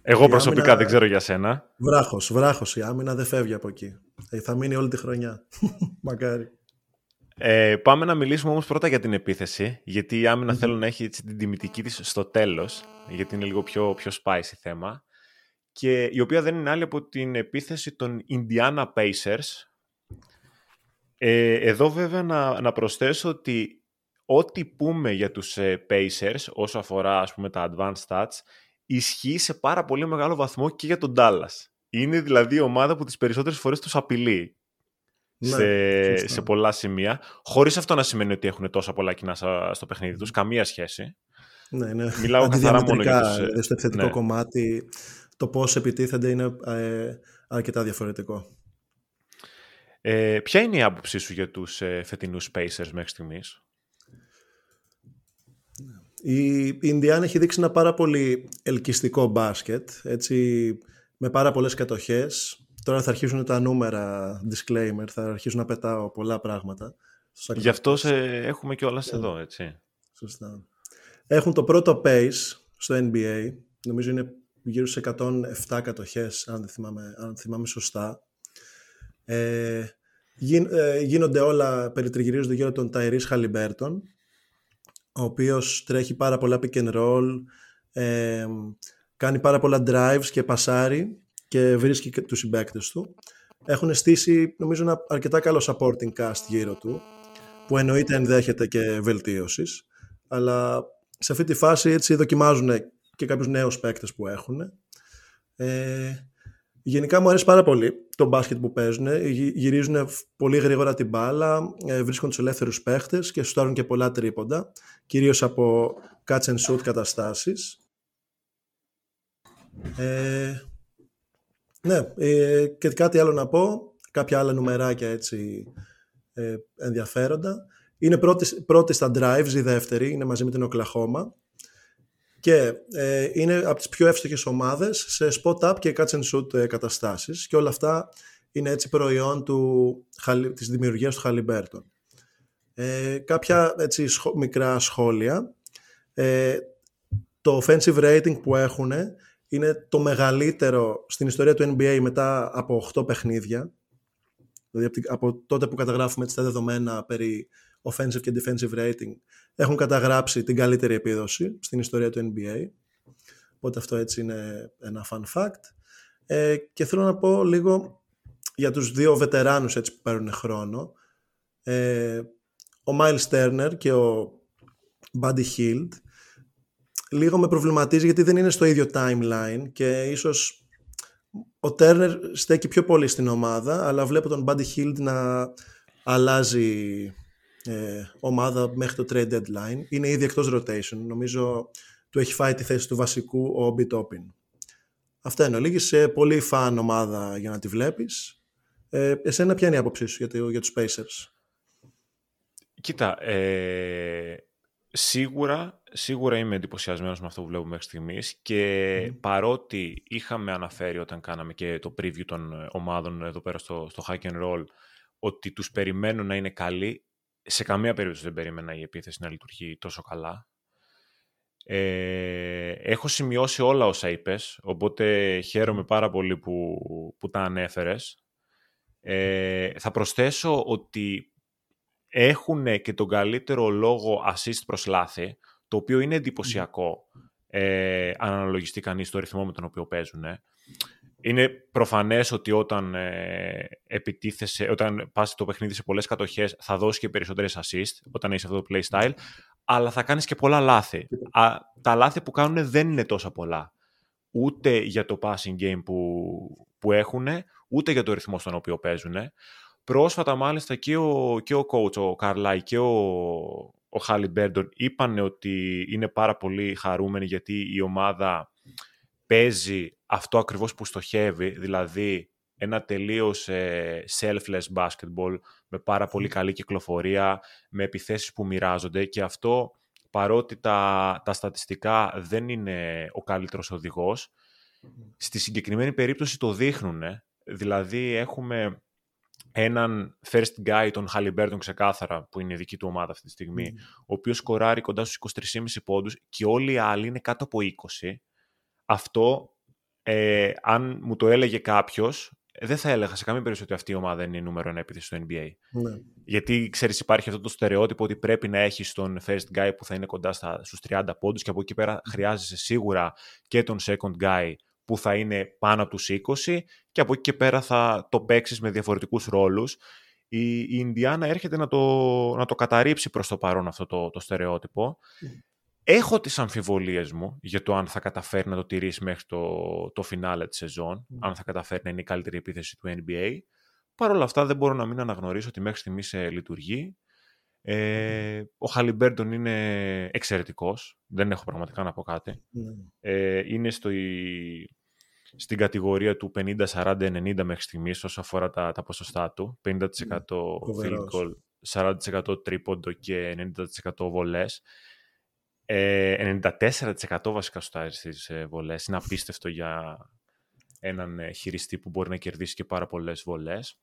Εγώ Η προσωπικά άμυνα- δεν ξέρω για σένα. Βράχος, βράχος η άμυνα δεν φεύγει από εκεί. Ε, θα μείνει όλη τη χρονιά. Μακάρι. Ε, πάμε να μιλήσουμε όμως πρώτα για την επίθεση, γιατί η άμυνα θέλω να έχει έτσι, την τιμητική της στο τέλος, γιατί είναι λίγο πιο, πιο spicy θέμα, και η οποία δεν είναι άλλη από την επίθεση των Indiana Pacers. Ε, εδώ βέβαια να, να προσθέσω ότι ό,τι πούμε για τους ε, Pacers όσο αφορά ας πούμε τα advanced stats ισχύει σε πάρα πολύ μεγάλο βαθμό και για τον Dallas. Είναι δηλαδή η ομάδα που τις περισσότερες φορές τους απειλεί Ναι, σε, σωστά. σε πολλά σημεία, χωρίς αυτό να σημαίνει ότι έχουν τόσα πολλά κοινά στα- στο παιχνίδι τους, καμία σχέση. Ναι, ναι. Μιλάω καθαρά μόνο για Αντιδιαμετρικά, τους, ε, δηλαδή στο επιθετικό ναι. κομμάτι το πώς επιτίθενται είναι ε, αρκετά διαφορετικό. Ε, ποια είναι η άποψή σου για τους ε, φετινούς Pacers μέχρι στιγμής; Η η Ινδιάνα έχει δείξει ένα πάρα πολύ ελκυστικό μπάσκετ, έτσι, με πάρα πολλές κατοχές. Τώρα θα αρχίσουν τα νούμερα, disclaimer, θα αρχίσουν να πετάω πολλά πράγματα. στους Γι' αυτό ακροατές. σε έχουμε και όλα εδώ, έτσι. Σωστά. Έχουν το πρώτο pace στο NBA, νομίζω είναι γύρω σε 107 κατοχές, αν, δεν θυμάμαι, αν θυμάμαι σωστά. Ε, γίν- ε, γίνονται όλα, περιτριγυρίζονται γύρω τον Tyrese Halliburton, ο οποίος τρέχει πάρα πολλά pick and roll, ε, κάνει πάρα πολλά drives και πασάρει και βρίσκει και τους συμπαίκτες του. Έχουν στήσει, νομίζω, ένα αρκετά καλό supporting cast γύρω του, που εννοείται ενδέχεται και βελτίωσης, αλλά σε αυτή τη φάση έτσι δοκιμάζουν και κάποιους νέους παίκτες που έχουν. Ε, γενικά μου αρέσει πάρα πολύ το μπάσκετ που παίζουν. Γυ- Γυρίζουν πολύ γρήγορα την μπάλα, ε, βρίσκουν τους ελεύθερους παίκτες και σουτάρουν και πολλά τρίποντα, κυρίως από catch and shoot καταστάσεις. Ε, ναι, ε, και κάτι άλλο να πω, κάποια άλλα νουμεράκια έτσι ε, ενδιαφέροντα. Είναι πρώτη, πρώτη στα drives, η δεύτερη, είναι μαζί με την Οκλαχώμα. Και ε, είναι από τις πιο εύστοχες ομάδες σε spot-up και catch and shoot ε, καταστάσεις. Και όλα αυτά είναι έτσι προϊόν του, της δημιουργίας του Χαλιμπέρτον. Ε, κάποια έτσι, μικρά σχόλια. Ε, το offensive rating που έχουν είναι το μεγαλύτερο στην ιστορία του NBA μετά από 8 παιχνίδια. Δηλαδή από τότε που καταγράφουμε τα δεδομένα περί offensive και defensive rating έχουν καταγράψει την καλύτερη επίδοση στην ιστορία του NBA. Οπότε αυτό έτσι είναι ένα fun fact. Ε, και θέλω να πω λίγο για τους δύο βετεράνους έτσι που παίρνουν χρόνο. Ε, ο Miles Turner και ο Buddy Hield λίγο με προβληματίζει γιατί δεν είναι στο ίδιο timeline και ίσως ο Turner στέκει πιο πολύ στην ομάδα αλλά βλέπω τον Buddy Hield να αλλάζει ε, ομάδα μέχρι το trade deadline. Είναι ήδη εκτός rotation. Νομίζω του έχει φάει τη θέση του βασικού ο Obi Toppin. Αυτά είναι ολίγη. Σε πολύ φαν ομάδα για να τη βλέπεις. Ε, εσένα ποια είναι η άποψή σου για, για τους Pacers; Κοίτα, ε, σίγουρα, σίγουρα είμαι εντυπωσιασμένος με αυτό που βλέπουμε μέχρι στιγμής και παρότι είχαμε αναφέρει όταν κάναμε και το preview των ομάδων εδώ πέρα στο, στο Hack and Roll ότι τους περιμένουν να είναι καλοί, σε καμία περίπτωση δεν περίμενα η επίθεση να λειτουργεί τόσο καλά. Ε, έχω σημειώσει όλα όσα είπες, οπότε χαίρομαι πάρα πολύ που, που τα ανέφερες. Ε, θα προσθέσω ότι έχουν και τον καλύτερο λόγο assist προς λάθη, το οποίο είναι εντυπωσιακό ε, αν αναλογιστεί κανείς το ρυθμό με τον οποίο παίζουν. Είναι προφανές ότι όταν ε, επιτίθεσαι, όταν πας το παιχνίδι σε πολλές κατοχές θα δώσεις και περισσότερες assist όταν είσαι αυτό το play style, αλλά θα κάνεις και πολλά λάθη. Α, τα λάθη που κάνουν δεν είναι τόσα πολλά. Ούτε για το passing game που, που έχουν, ούτε για το ρυθμό στον οποίο παίζουν. Πρόσφατα μάλιστα και ο, και ο coach, ο Καρλάι και ο, ο Χάλι Μπέρντον είπαν ότι είναι πάρα πολύ χαρούμενοι γιατί η ομάδα παίζει αυτό ακριβώς που στοχεύει, δηλαδή ένα τελείως ε, selfless basketball με πάρα πολύ καλή κυκλοφορία, με επιθέσεις που μοιράζονται και αυτό παρότι τα, τα στατιστικά δεν είναι ο καλύτερος οδηγός, στη συγκεκριμένη περίπτωση το δείχνουν. Δηλαδή έχουμε έναν first guy, τον Halliburton ξεκάθαρα, που είναι η δική του ομάδα αυτή τη στιγμή, ο οποίος σκοράρει κοντά στους 23,5 πόντους και όλοι οι άλλοι είναι κάτω από 20. Αυτό, ε, αν μου το έλεγε κάποιος, δεν θα έλεγα σε καμία περίπτωση ότι αυτή η ομάδα είναι η νούμερο ένα επίθεση στο NBA. Ναι. Γιατί ξέρεις, υπάρχει αυτό το στερεότυπο ότι πρέπει να έχεις τον first guy που θα είναι κοντά στους 30 πόντους και από εκεί πέρα χρειάζεσαι σίγουρα και τον second guy που θα είναι πάνω από τους 20 και από εκεί και πέρα θα το παίξεις με διαφορετικούς ρόλους. Η, η Ινδιάνα έρχεται να το, να το καταρρύψει προς το παρόν αυτό το, το στερεότυπο. Έχω τις αμφιβολίες μου για το αν θα καταφέρει να το τηρήσει μέχρι το, το φινάλε της σεζόν, αν θα καταφέρει να είναι η καλύτερη επίθεση του NBA. Παρ' όλα αυτά δεν μπορώ να μην αναγνωρίσω ότι μέχρι στιγμής ε, λειτουργεί. Ε, ο Χαλιμπέρντον είναι εξαιρετικός, δεν έχω πραγματικά να πω κάτι. Ναι. Ε, είναι στο, στην κατηγορία του 50-40-90 μέχρι στιγμής όσο αφορά τα, τα ποσοστά του. 50% field goal, 40% τρίποντο και 90% βολές. Ε, 94% βασικά στο στις ε, βολές. Είναι απίστευτο για έναν ε, χειριστή που μπορεί να κερδίσει και πάρα πολλές βολές.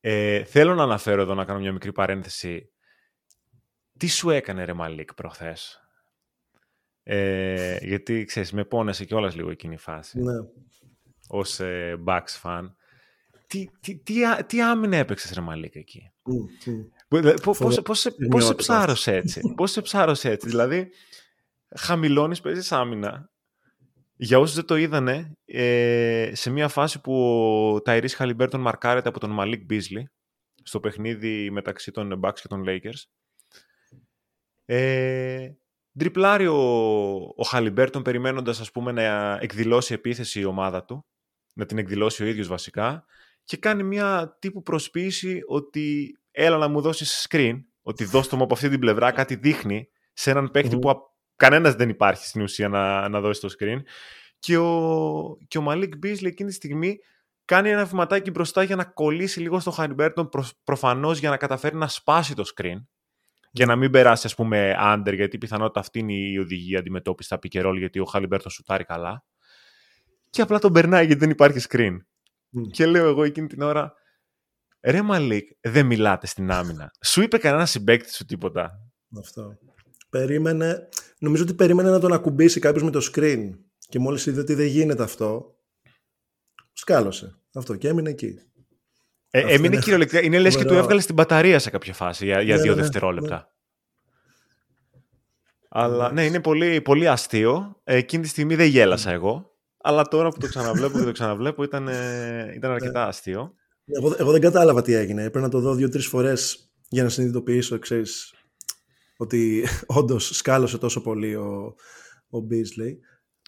Ε, θέλω να αναφέρω εδώ να κάνω μια μικρή παρένθεση. Τι σου έκανε ρε Μαλίκ προχθές; Ε, γιατί, ξέρεις, με πόνεσε κιόλας λίγο εκείνη η φάση. Ναι. Ως ε, Bucks fan. Τι, τι, τι, τι άμυνα έπαιξες ρε Μαλίκα εκεί; Πώς, πώς, πώς, πώς σε ψάρωσε έτσι. πώς σε ψάρωσε έτσι. Δηλαδή, χαμηλώνεις, παίζεις άμυνα. Για όσους δεν το είδανε, ε, σε μια φάση που ο Ταϊρίς Χαλιμπέρτον μαρκάρεται από τον Μαλίκ Μπίζλι στο παιχνίδι μεταξύ των Bucks και των Lakers. Ε, Ντριπλάρει ο, ο Χαλιμπέρτον περιμένοντας ας πούμε να εκδηλώσει επίθεση η ομάδα του, να την εκδηλώσει ο ίδιος βασικά και κάνει μια τύπου προσποίηση ότι έλα να μου δώσεις screen, ότι δώστε μου από αυτή την πλευρά κάτι δείχνει σε έναν παίκτη που κανένας δεν υπάρχει στην ουσία να, να δώσει το screen. Και ο, και ο Μαλίκ Μπίζλι εκείνη τη στιγμή κάνει ένα βηματάκι μπροστά για να κολλήσει λίγο στο Χαλιμπέρτον προ, προφανώς για να καταφέρει να σπάσει το screen και να μην περάσει ας πούμε under γιατί πιθανότατα αυτή είναι η οδηγία αντιμετώπισης στα pick and roll γιατί ο Χαλιμπέρτον σουτάρει καλά. Και απλά τον περνάει γιατί δεν υπάρχει screen. Και λέω εγώ εκείνη την ώρα Ρε Μαλίκ, δεν μιλάτε στην άμυνα. Σου είπε κανένας συμπέκτη σου τίποτα. Αυτό. Περίμενε, νομίζω ότι περίμενε να τον ακουμπήσει κάποιος με το screen και μόλις είδε ότι δεν γίνεται αυτό σκάλωσε αυτό και έμεινε εκεί. Ε, έμεινε είναι... κυριολεκτικά. Είναι λες και του έβγαλε στην μπαταρία σε κάποια φάση για, για ναι, δύο ναι, ναι. δευτερόλεπτα. Ναι. Αλλά ναι, είναι πολύ, πολύ αστείο. Εκείνη τη στιγμή δεν γέλασα εγώ. Αλλά τώρα που το ξαναβλέπω και το ξαναβλέπω ήταν, ήταν αρκετά αστείο. Εγώ, εγώ δεν κατάλαβα τι έγινε. Πρέπει να το δω δύο-τρεις φορές για να συνειδητοποιήσω, ξέρεις, ότι όντως σκάλωσε τόσο πολύ ο, ο Beasley.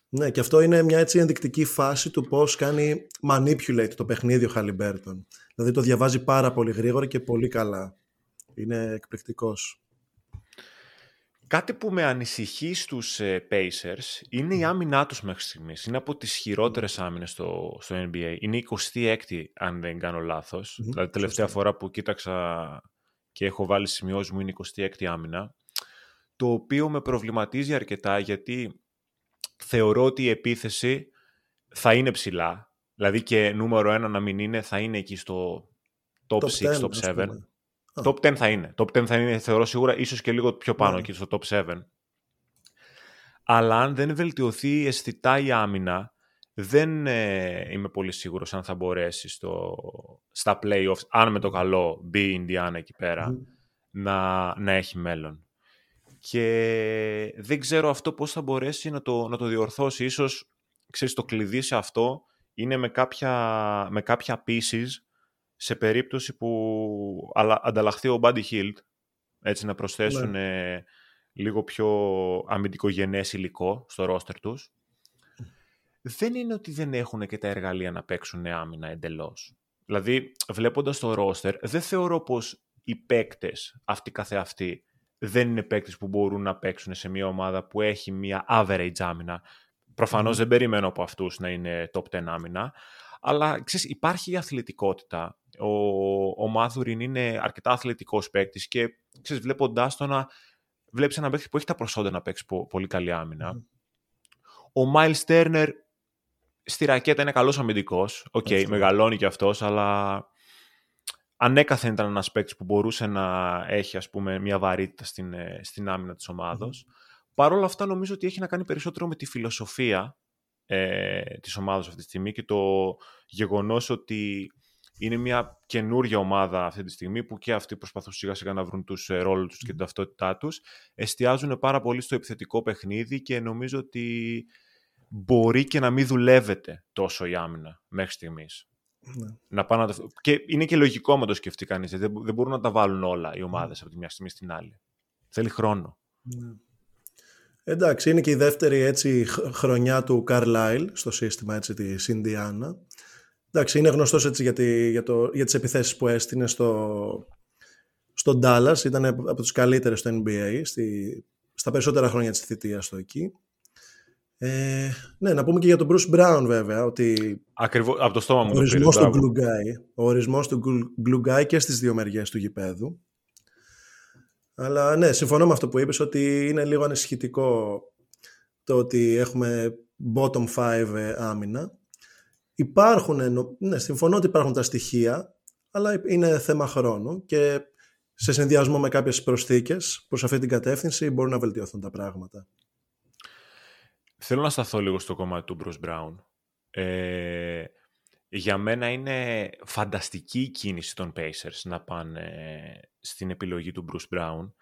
Ναι, και αυτό είναι μια έτσι ενδεικτική φάση του πώς κάνει manipulate το παιχνίδι ο Χαλιμπέρτον. Δηλαδή το διαβάζει πάρα πολύ γρήγορα και πολύ καλά. Είναι εκπληκτικός. Κάτι που με ανησυχεί στους ε, Pacers είναι η άμυνά τους μέχρι στιγμής. Είναι από τις χειρότερες άμυνες στο, στο NBA. Είναι η 26η, αν δεν κάνω λάθος. Mm-hmm. Δηλαδή, τελευταία φορά που κοίταξα και έχω βάλει σημειώσεις μου είναι η 26η άμυνα. Το οποίο με προβληματίζει αρκετά γιατί θεωρώ ότι η επίθεση θα είναι ψηλά. Δηλαδή και νούμερο ένα να μην είναι, θα είναι εκεί στο top, 6, top 7. Top 10 θα είναι. Top 10 θα είναι, θεωρώ σίγουρα, ίσως και λίγο πιο πάνω ναι. εκεί στο top 7. Αλλά αν δεν βελτιωθεί αισθητά η άμυνα, δεν ε, είμαι πολύ σίγουρος αν θα μπορέσει στο, στα playoffs, αν με το καλό μπει η Ινδιάνα εκεί πέρα, να, να έχει μέλλον και δεν ξέρω αυτό πώς θα μπορέσει να το, να το διορθώσει. Ίσως, ξέρεις, το κλειδί σε αυτό είναι με κάποια, με κάποια pieces σε περίπτωση που ανταλλαχθεί ο Buddy Hield, έτσι να προσθέσουν ναι. λίγο πιο αμυντικογενές υλικό στο ρόστερ τους. Δεν είναι ότι δεν έχουν και τα εργαλεία να παίξουν άμυνα εντελώς. Δηλαδή, βλέποντας το ρόστερ, δεν θεωρώ πως οι παίκτες αυτοί καθεαυτοί δεν είναι παίκτες που μπορούν να παίξουν σε μια ομάδα που έχει μια average άμυνα. Προφανώς δεν περιμένω από αυτούς να είναι top 10 άμυνα, αλλά ξέρεις, υπάρχει η αθλητικότητα. Ο, ο Μάθουριν είναι αρκετά αθλητικός παίκτης και ξέρεις, βλέποντάς το να βλέπεις ένα παίκτη που έχει τα προσόντα να παίξει πολύ καλή άμυνα. Ο Μάιλς Τέρνερ στη ρακέτα είναι καλός αμυντικός. Ok, okay, μεγαλώνει κι αυτός, αλλά ανέκαθεν ήταν ένας παίκτης που μπορούσε να έχει ας πούμε, μια βαρύτητα στην, ε, στην άμυνα της ομάδος. Mm. Παρ' όλα αυτά νομίζω ότι έχει να κάνει περισσότερο με τη φιλοσοφία ε, της ομάδας αυτή τη στιγμή και το γεγονός ότι είναι μια καινούργια ομάδα αυτή τη στιγμή που και αυτοί προσπαθούν σιγά σιγά να βρουν τους ε, ρόλους τους και την ταυτότητά τους. Εστιάζουν πάρα πολύ στο επιθετικό παιχνίδι και νομίζω ότι μπορεί και να μην δουλεύεται τόσο η άμυνα μέχρι στιγμής. Ναι. Να πάνε να το... Και είναι και λογικό με το σκεφτεί κανείς. Δεν, δεν μπορούν να τα βάλουν όλα οι ομάδες από τη μια στιγμή στην άλλη. Θέλει χρόνο. Ναι. Εντάξει, είναι και η δεύτερη έτσι, χρονιά του Καρλάιλ στο σύστημα έτσι, της Ινδιάνα. Εντάξει, είναι γνωστός έτσι, για, τη, για, το, για τις επιθέσεις που έστεινε στο, στο Dallas. Ήταν από τους καλύτερες στο NBA στη, στα περισσότερα χρόνια της θητείας του εκεί. Ε, ναι, να πούμε και για τον Bruce Brown βέβαια ότι Ακριβώς, από το στόμα μου ο ορισμός του glue guy, ο ορισμός του glue guy και στις δύο μεριές του γηπέδου αλλά ναι, συμφωνώ με αυτό που είπες ότι είναι λίγο ανησυχητικό το ότι έχουμε bottom 5 ε, άμυνα υπάρχουν, ναι, συμφωνώ ότι υπάρχουν τα στοιχεία αλλά είναι θέμα χρόνου και σε συνδυασμό με κάποιες προσθήκες προς αυτή την κατεύθυνση μπορούν να βελτιωθούν τα πράγματα. Θέλω να σταθώ λίγο στο κομμάτι του Bruce Brown. Ε, για μένα είναι φανταστική η κίνηση των Pacers να πάνε στην επιλογή του Bruce Brown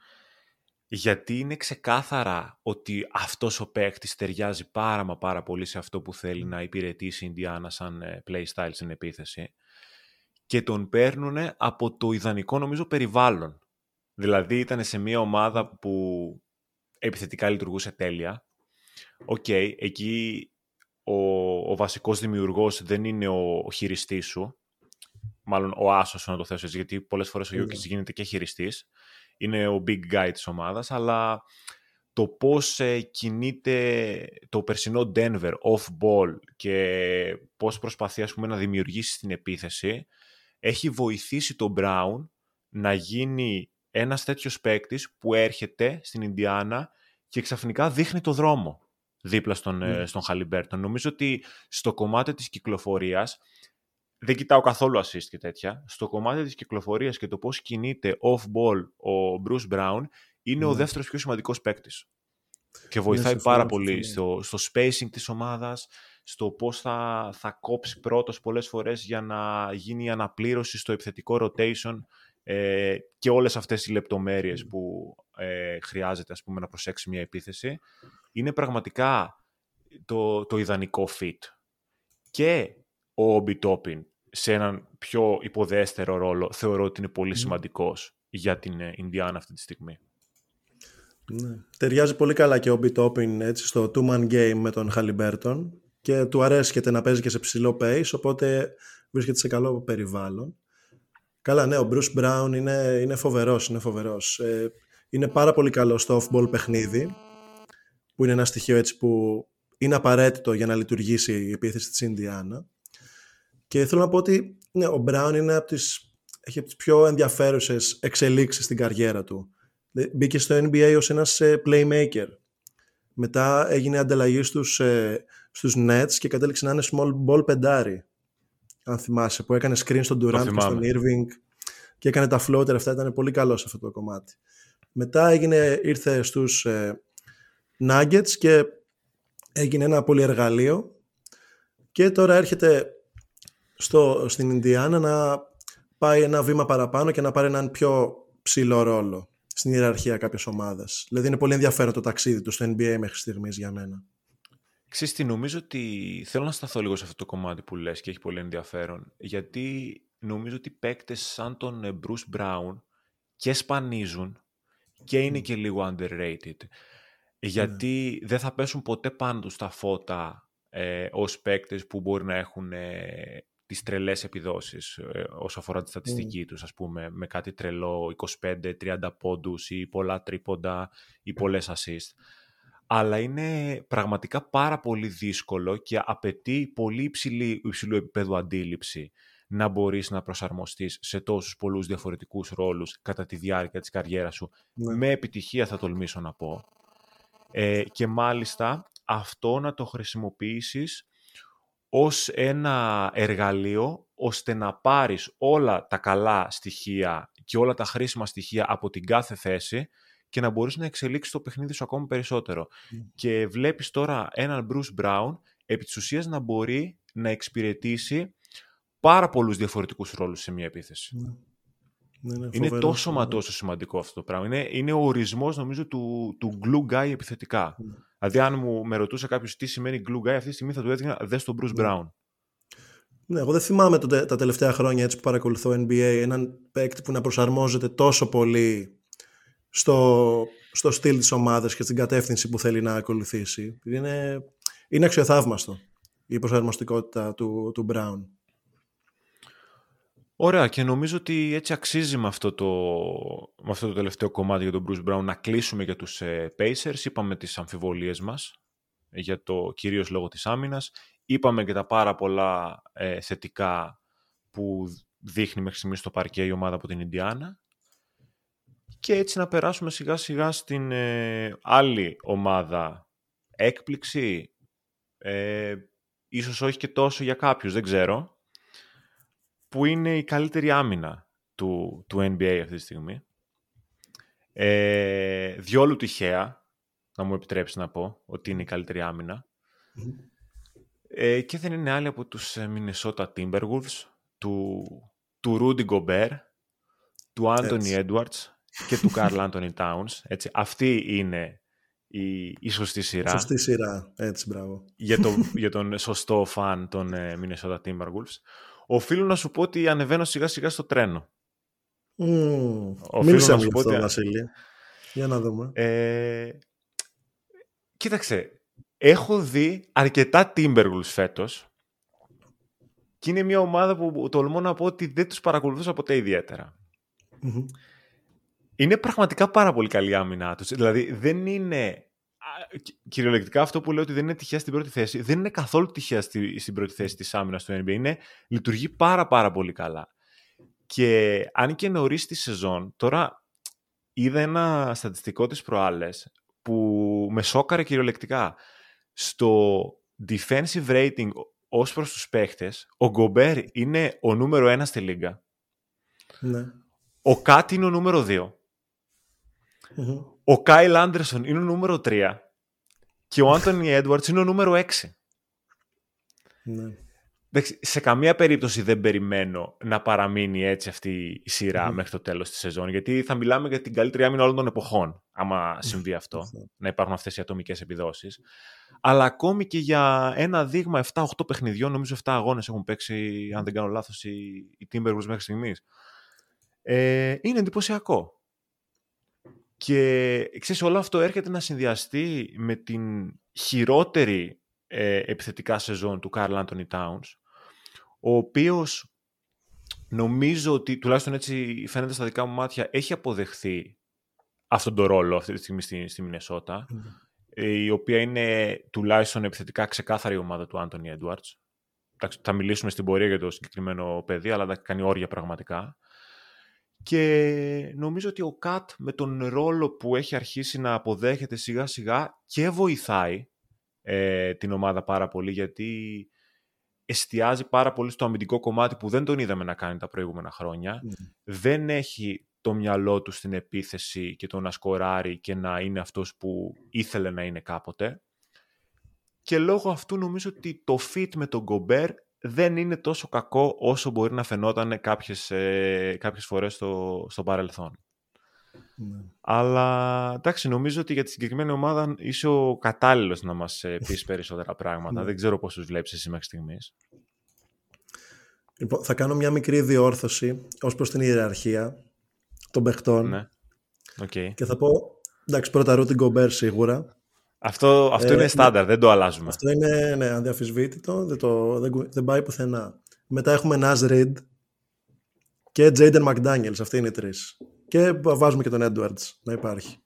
γιατί είναι ξεκάθαρα ότι αυτός ο παίκτης ταιριάζει πάρα μα πάρα πολύ σε αυτό που θέλει να υπηρετήσει η Ινδιάνα σαν ε, playstyle στην επίθεση και τον παίρνουν από το ιδανικό νομίζω περιβάλλον. Δηλαδή ήταν σε μια ομάδα που επιθετικά λειτουργούσε τέλεια. Ok, okay, εκεί ο, ο βασικός δημιουργός δεν είναι ο, ο χειριστής σου, μάλλον ο άσος να το θέσω έτσι, γιατί πολλές φορές ο Γιόκιτς γίνεται και χειριστής, είναι ο big guy της ομάδας, αλλά το πώς ε, κινείται το περσινό Denver off-ball και πώς προσπαθεί ας πούμε, να δημιουργήσει την επίθεση, έχει βοηθήσει τον Brown να γίνει ένας τέτοιος παίκτης που έρχεται στην Ινδιάνα και ξαφνικά δείχνει το δρόμο δίπλα στον, mm. στον Χαλιμπέρτον. Νομίζω ότι στο κομμάτι της κυκλοφορίας, δεν κοιτάω καθόλου assist και τέτοια, στο κομμάτι της κυκλοφορίας και το πώς κινείται off-ball ο Bruce Brown, είναι ο ναι. δεύτερος πιο σημαντικός παίκτης. Και βοηθάει πάρα πολύ στο, στο spacing της ομάδας, στο πώς θα, θα κόψει πρώτος πολλές φορές για να γίνει η αναπλήρωση στο επιθετικό rotation ε, και όλες αυτές οι λεπτομέρειες που ε, χρειάζεται ας πούμε, να προσέξει μια επίθεση. Είναι πραγματικά το, το ιδανικό fit. Και ο Όμπι Τόπιν σε έναν πιο υποδέστερο ρόλο θεωρώ ότι είναι πολύ σημαντικός για την Ινδιάνα αυτή τη στιγμή. Ναι. Ταιριάζει πολύ καλά και ο Όμπι Τόπιν στο two-man game με τον Χαλιμπέρτον και του αρέσκεται να παίζει και σε ψηλό pace, οπότε βρίσκεται σε καλό περιβάλλον. Καλά, ναι, ο Bruce Brown είναι, είναι φοβερός, είναι φοβερός. Ε, είναι πάρα πολύ καλό στο off-ball παιχνίδι, που είναι ένα στοιχείο έτσι που είναι απαραίτητο για να λειτουργήσει η επίθεση της Ινδιάνα. Και θέλω να πω ότι ναι, ο Brown είναι από τις, έχει από τις πιο ενδιαφέρουσες εξελίξεις στην καριέρα του. Μπήκε στο NBA ως ένας ε, playmaker. Μετά έγινε ανταλλαγή στους, ε, στους Nets και κατέληξε να είναι small ball πεντάρι αν θυμάσαι, που έκανε screen στον Durant και στον Irving και έκανε τα floater αυτά, ήταν πολύ καλό σε αυτό το κομμάτι. Μετά έγινε, ήρθε στους ε, Nuggets και έγινε ένα πολυεργαλείο και τώρα έρχεται στο, στην Ινδιάνα να πάει ένα βήμα παραπάνω και να πάρει έναν πιο ψηλό ρόλο στην ιεραρχία κάποιες ομάδας. Δηλαδή είναι πολύ ενδιαφέρον το ταξίδι του στο NBA μέχρι στιγμής για μένα. Ξέρεις τι, νομίζω ότι θέλω να σταθώ λίγο σε αυτό το κομμάτι που λες και έχει πολύ ενδιαφέρον. Γιατί νομίζω ότι παίκτες σαν τον ε, Bruce Brown και σπανίζουν και είναι και λίγο underrated. Γιατί δεν θα πέσουν ποτέ πάνω τους τα φώτα ε, ως παίκτες που μπορεί να έχουν ε, τις τρελές επιδόσεις ε, όσο αφορά τη στατιστική mm. τους, ας πούμε, με κάτι τρελό 25-30 πόντους ή πολλά τρίποντα ή πολλές assist αλλά είναι πραγματικά πάρα πολύ δύσκολο και απαιτεί πολύ υψηλή, υψηλού επίπεδου αντίληψη να μπορείς να προσαρμοστείς σε τόσους πολλούς διαφορετικούς ρόλους κατά τη διάρκεια της καριέρας σου. Ναι. Με επιτυχία θα τολμήσω να πω. Ε, και μάλιστα αυτό να το χρησιμοποιήσεις ως ένα εργαλείο ώστε να πάρεις όλα τα καλά στοιχεία και όλα τα χρήσιμα στοιχεία από την κάθε θέση και να μπορείς να εξελίξεις το παιχνίδι σου ακόμα περισσότερο. Και βλέπεις τώρα έναν Bruce Brown επί της ουσίας να μπορεί να εξυπηρετήσει πάρα πολλούς διαφορετικούς ρόλους σε μια επίθεση. Ναι. Ναι, ναι, είναι τόσο μα τόσο σημαντικό αυτό το πράγμα. Είναι, είναι ο ορισμός νομίζω του, του glue guy επιθετικά. Δηλαδή αν μου με ρωτούσε κάποιος τι σημαίνει glue guy αυτή τη στιγμή θα του έδειχνα δες τον Bruce Brown. Ναι, εγώ δεν θυμάμαι τα τελευταία χρόνια έτσι που παρακολουθώ NBA έναν παίκτη που να προσαρμόζεται τόσο πολύ στο, στο στυλ της ομάδας και στην κατεύθυνση που θέλει να ακολουθήσει. Είναι, είναι αξιοθαύμαστο η προσαρμοστικότητα του, του Brown. Ωραία και νομίζω ότι έτσι αξίζει με αυτό, το, με αυτό το τελευταίο κομμάτι για τον Bruce Brown να κλείσουμε για τους ε, Pacers. Είπαμε τις αμφιβολίες μας για το κυρίως λόγο της άμυνας. Είπαμε και τα πάρα πολλά ε, θετικά που δείχνει μέχρι στιγμής στο παρκέ η ομάδα από την Ινδιάνα και έτσι να περάσουμε σιγά σιγά στην ε, άλλη ομάδα έκπληξη. Ε, ίσως όχι και τόσο για κάποιους, δεν ξέρω. Που είναι η καλύτερη άμυνα του, του NBA αυτή τη στιγμή. Ε, διόλου τυχαία, να μου επιτρέψεις να πω, ότι είναι η καλύτερη Ε, και δεν είναι άλλη από τους ε, Minnesota Timberwolves, του, του Rudy Gobert, του Anthony Edwards, και του Καρλ Άντωνι Towns. Έτσι. Αυτή είναι η, η σωστή σειρά. Σωστή σειρά, έτσι, μπράβο. Για, το, για τον σωστό φαν των ε, Minnesota Timberwolves. Οφείλω να σου πω ότι ανεβαίνω σιγά σιγά στο τρένο. Mm, Μίλησε να σου πω ότι... Βασίλη. Για να δούμε. Ε, κοίταξε, έχω δει αρκετά Timberwolves φέτος και είναι μια ομάδα που τολμώ να πω ότι δεν τους παρακολουθούσα ποτέ είναι πραγματικά πάρα πολύ καλή άμυνά τους. Δηλαδή δεν είναι κυριολεκτικά αυτό που λέω ότι δεν είναι τυχαία στην πρώτη θέση, δεν είναι καθόλου τυχαία στη, στην πρώτη θέση της άμυνας του NBA. Είναι, λειτουργεί πάρα πάρα πολύ καλά. Και αν και νωρίς τη σεζόν, τώρα είδα ένα στατιστικό της προάλλες που με σόκαρε κυριολεκτικά. Στο defensive rating ως προς τους παίχτες, ο Γκομπέρ είναι ο νούμερο ένα στη λίγα. Ναι. Ο Κάτ είναι ο νούμερο 2. Ο Κάιλ Άντερσον είναι ο νούμερο 3. Και ο Άντωνι Έντουαρτς είναι ο νούμερο 6. Ναι. Σε καμία περίπτωση δεν περιμένω να παραμείνει έτσι αυτή η σειρά μέχρι το τέλος της σεζόν, γιατί θα μιλάμε για την καλύτερη άμυνα όλων των εποχών, άμα συμβεί αυτό, να υπάρχουν αυτές οι ατομικές επιδόσεις. Αλλά ακόμη και για ένα δείγμα 7-8 παιχνιδιών, νομίζω 7 αγώνες έχουν παίξει, αν δεν κάνω λάθος, οι, οι Timberwolves μέχρι στιγμής. Ε, είναι εντυπωσιακό. Και ξέρεις, όλο αυτό έρχεται να συνδυαστεί με την χειρότερη ε, επιθετικά σεζόν του Carl Anthony Towns, ο οποίος νομίζω ότι, τουλάχιστον έτσι φαίνεται στα δικά μου μάτια, έχει αποδεχθεί αυτόν τον ρόλο αυτή τη στιγμή στη, στη Μινεσότα, ε, η οποία είναι τουλάχιστον επιθετικά ξεκάθαρη ομάδα του Άντωνι Έντουαρτς. Θα μιλήσουμε στην πορεία για το συγκεκριμένο παιδί, αλλά θα κάνει όρια πραγματικά. Και νομίζω ότι ο Κατ με τον ρόλο που έχει αρχίσει να αποδέχεται σιγά σιγά και βοηθάει ε, την ομάδα πάρα πολύ γιατί εστιάζει πάρα πολύ στο αμυντικό κομμάτι που δεν τον είδαμε να κάνει τα προηγούμενα χρόνια. Ναι. Δεν έχει το μυαλό του στην επίθεση και το να σκοράρει και να είναι αυτός που ήθελε να είναι κάποτε. Και λόγω αυτού νομίζω ότι το fit με τον Γκομπέρ δεν είναι τόσο κακό όσο μπορεί να φαινόταν κάποιες, ε, κάποιες φορές στο, στο παρελθόν. Ναι. Αλλά εντάξει, νομίζω ότι για τη συγκεκριμένη ομάδα είσαι ο κατάλληλος να μας ε, πεις περισσότερα πράγματα. Ναι. Δεν ξέρω πώς τους βλέπεις εσύ μέχρι στιγμής. Λοιπόν, θα κάνω μια μικρή διόρθωση ως προς την ιεραρχία των παιχτών. Ναι. Okay. Και θα πω, εντάξει, πρώτα Ρούτιν Γκομπέρ σίγουρα. Αυτό, αυτό ε, είναι στάνταρ, δεν το αλλάζουμε. Αυτό είναι ναι, αδιαφυσβήτητο, δεν, το, δεν, δεν πάει πουθενά. Μετά έχουμε Νάζ Ριντ και Τζέιντερ Μακδάνιελς, αυτοί είναι οι τρεις. Και βάζουμε και τον Edwards να υπάρχει.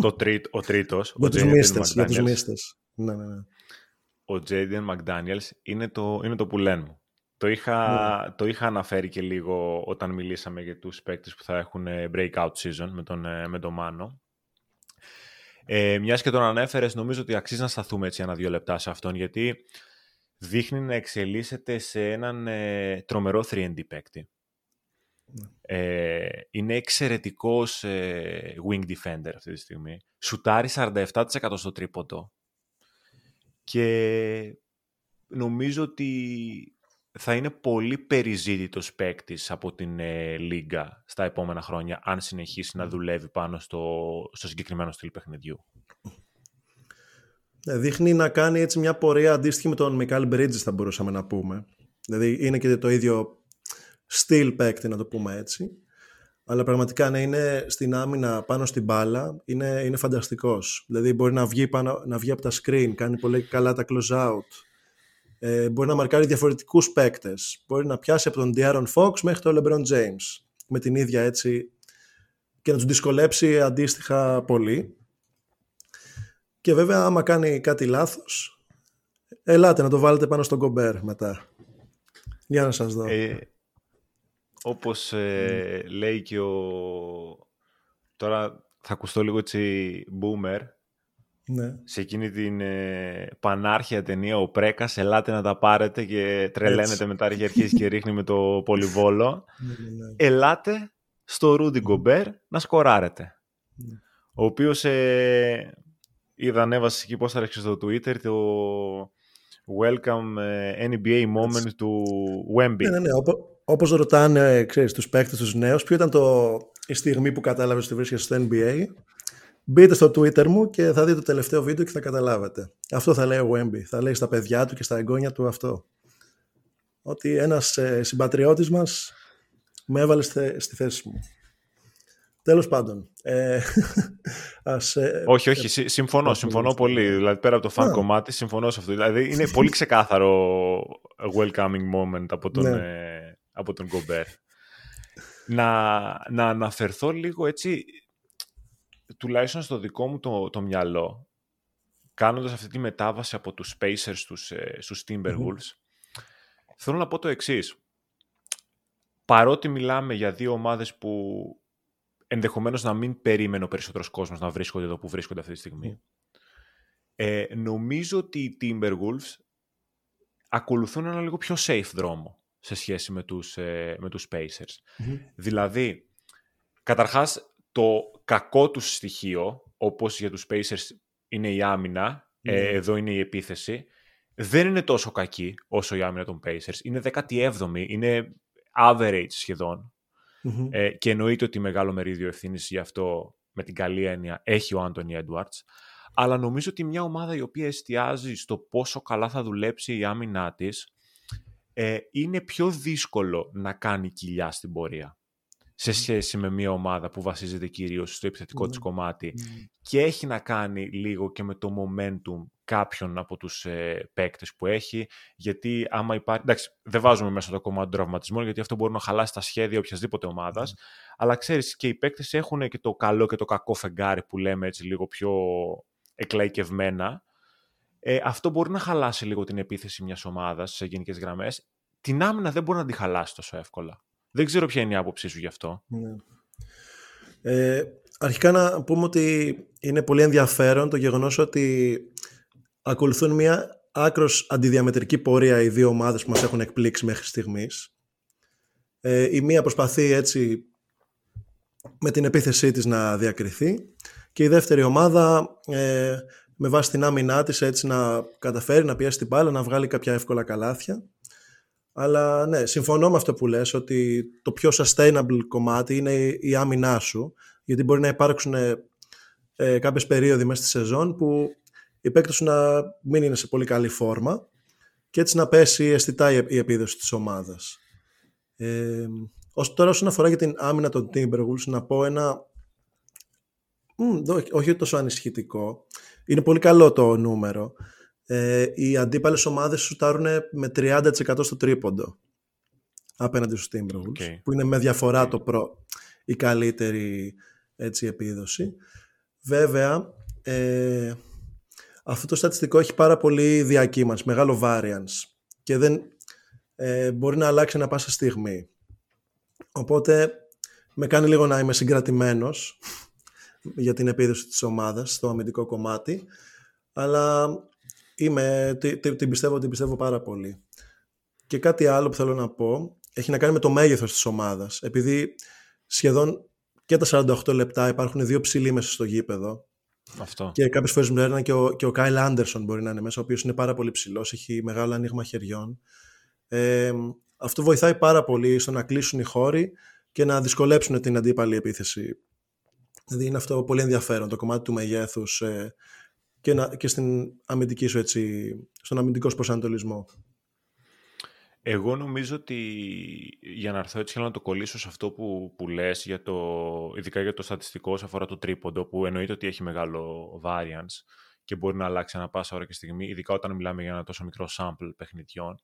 Το τρίτ, ο τρίτος, για, τους μίστες, για τους μίστες. Ναι, ναι, ναι. Ο Τζέιντεν Μακδάνιελς είναι το, είναι το που λένε μου. Το είχα, ναι. το είχα αναφέρει και λίγο όταν μιλήσαμε για τους παίκτες που θα έχουν breakout season με τον, ε, με τον Μάνο. Ε, μιας και τον ανέφερες, νομίζω ότι αξίζει να σταθούμε έτσι ένα-δύο λεπτά σε αυτόν, γιατί δείχνει να εξελίσσεται σε έναν ε, τρομερό 3D παίκτη. Ναι. Ε, είναι εξαιρετικός ε, wing defender αυτή τη στιγμή. Σουτάρει 47% στο τρίποντο. Και νομίζω ότι θα είναι πολύ περιζήτητος παίκτης από την ε, Λίγκα στα επόμενα χρόνια, αν συνεχίσει να δουλεύει πάνω στο, στο συγκεκριμένο στυλ παιχνιδιού. Ε, δείχνει να κάνει έτσι μια πορεία αντίστοιχη με τον Μικάλ Μπρίτζης θα μπορούσαμε να πούμε. Δηλαδή είναι και το ίδιο στυλ παίκτη να το πούμε έτσι. Αλλά πραγματικά να είναι στην άμυνα πάνω στην μπάλα είναι, είναι φανταστικός. Δηλαδή μπορεί να βγει, πάνω, να βγει από τα screen, κάνει πολύ καλά τα close out ε, μπορεί να μαρκάρει διαφορετικούς παίκτες. Μπορεί να πιάσει από τον Diaron Fox μέχρι τον LeBron James. Με την ίδια έτσι και να τους δυσκολέψει αντίστοιχα πολύ. Και βέβαια άμα κάνει κάτι λάθος, ελάτε να το βάλετε πάνω στον κομπέρ μετά. Για να σας δω. Ε, όπως ε, λέει και ο... Τώρα θα ακουστώ λίγο έτσι boomer, ναι. Σε εκείνη την ε, πανάρχια ταινία ο Πρέκας, ελάτε να τα πάρετε και τρελαίνετε μετά και αρχίζει και ρίχνει με το πολυβόλο. Ναι, ναι, ναι. ελάτε στο Ρούντι Γκομπέρ να σκοράρετε. Ο οποίος ε, είδα ανέβασε εκεί πώς θα στο Twitter το Welcome ε, NBA Moment του Wemby. Ναι, ναι, ναι. όπως ρωτάνε ξέρεις, τους παίκτες τους νέους, ποιο ήταν το, η στιγμή που κατάλαβες ότι βρίσκεσαι στο NBA Μπείτε στο Twitter μου και θα δείτε το τελευταίο βίντεο και θα καταλάβετε. Αυτό θα λέει ο Wemby. Θα λέει στα παιδιά του και στα εγγόνια του αυτό. Ότι ένας ε, συμπατριώτης μας με έβαλε στη θέση μου. Τέλος πάντων. Ε, ας, ε, όχι, όχι, συμφωνώ, συμφωνώ πολύ. Δηλαδή, πέρα από το φαν κομμάτι, συμφωνώ σε αυτό. Δηλαδή, είναι πολύ ξεκάθαρο welcoming moment από τον, ναι. ε, από τον Gobert. Να, να αναφερθώ λίγο έτσι τουλάχιστον στο δικό μου το, το μυαλό, κάνοντας αυτή τη μετάβαση από τους Pacers στους, ε, στους Timberwolves, θέλω να πω το εξής. Παρότι μιλάμε για δύο ομάδες που ενδεχομένως να μην περίμενε ο περισσότερος κόσμος να βρίσκονται εδώ που βρίσκονται αυτή τη στιγμή, ε, νομίζω ότι οι Timberwolves ακολουθούν ένα λίγο πιο safe δρόμο σε σχέση με τους, ε, με τους Pacers. Δηλαδή, καταρχάς, το κακό τους στοιχείο, όπως για τους Pacers είναι η άμυνα, ε, ναι. εδώ είναι η επίθεση, δεν είναι τόσο κακή όσο η άμυνα των Pacers. Είναι 17η, είναι average σχεδον ε, και εννοείται ότι μεγάλο μερίδιο ευθύνης γι' αυτό με την καλή έννοια έχει ο Άντωνι Έντουαρτς. Αλλά νομίζω ότι μια ομάδα η οποία εστιάζει στο πόσο καλά θα δουλέψει η άμυνά της ε, είναι πιο δύσκολο να κάνει κοιλιά στην πορεία σε σχέση με μια ομάδα που βασίζεται κυρίως στο επιθετικό της κομμάτι και έχει να κάνει λίγο και με το momentum κάποιον από τους ε, παίκτες που έχει γιατί άμα υπάρχει, εντάξει δεν βάζουμε μέσα το κομμάτι των τραυματισμών γιατί αυτό μπορεί να χαλάσει τα σχέδια οποιασδήποτε ομάδας αλλά ξέρεις και οι παίκτες έχουν και το καλό και το κακό φεγγάρι που λέμε έτσι λίγο πιο εκλαϊκευμένα. Ε, αυτό μπορεί να χαλάσει λίγο την επίθεση μιας ομάδας σε γενικές γραμμές. Την άμυνα δεν μπορεί να τη χαλάσει τόσο εύκολα δεν ξέρω ποια είναι η άποψή σου γι' αυτό. Ναι. Ε, αρχικά να πούμε ότι είναι πολύ ενδιαφέρον το γεγονός ότι ακολουθούν μια άκρος αντιδιαμετρική πορεία οι δύο ομάδες που μας έχουν εκπλήξει μέχρι στιγμής. Ε, η μία προσπαθεί έτσι με την επίθεσή της να διακριθεί και η δεύτερη ομάδα ε, με βάση την άμυνά της έτσι να καταφέρει να πιέσει την μπάλα, να βγάλει κάποια εύκολα καλάθια αλλά ναι, συμφωνώ με αυτό που λες ότι το πιο sustainable κομμάτι είναι η άμυνά σου γιατί μπορεί να υπάρξουν ε, κάποιες περίοδοι μέσα στη σεζόν που οι παίκτες σου να μην είναι σε πολύ καλή φόρμα και έτσι να πέσει αισθητά η επίδοση της ομάδας. Ε, ως, τώρα όσον αφορά για την άμυνα των Timberwolves να πω ένα όχι τόσο ανησυχητικό είναι πολύ καλό το νούμερο ε, οι αντίπαλες ομάδες σουτάρουν με 30% στο τρίποντο απέναντι στους Timberwolves που είναι με διαφορά το προ, η καλύτερη έτσι, επίδοση. Βέβαια, ε, αυτό το στατιστικό έχει πάρα πολύ διακύμανση, μεγάλο variance και δεν ε, μπορεί να αλλάξει ένα πάσα στιγμή. Οπότε με κάνει λίγο να είμαι συγκρατημένος για την επίδοση της ομάδας στο αμυντικό κομμάτι αλλά Είμαι, την πιστεύω, την πιστεύω πάρα πολύ. Και κάτι άλλο που θέλω να πω έχει να κάνει με το μέγεθος της ομάδας. Επειδή σχεδόν και τα 48 λεπτά υπάρχουν δύο ψηλοί μέσα στο γήπεδο. Αυτό. Και κάποιες φορές μου λένε και ο, και ο Κάιλ Άντερσον μπορεί να είναι μέσα, ο οποίος είναι πάρα πολύ ψηλός, έχει μεγάλο ανοίγμα χεριών. Ε, αυτό βοηθάει πάρα πολύ στο να κλείσουν οι χώροι και να δυσκολέψουν την αντίπαλη επίθεση. Δηλαδή είναι αυτό πολύ ενδιαφέρον το κομμάτι του μεγέθους ε, και, να, και στην αμυντική σου έτσι, στον αμυντικό σου προσανατολισμό. Εγώ νομίζω ότι για να έρθω έτσι θέλω να το κολλήσω σε αυτό που, που λες, για το, ειδικά για το στατιστικό σε αφορά το τρίποντο, που εννοείται ότι έχει μεγάλο variance και μπορεί να αλλάξει ανά πάσα ώρα και στιγμή, ειδικά όταν μιλάμε για ένα τόσο μικρό sample παιχνιδιών.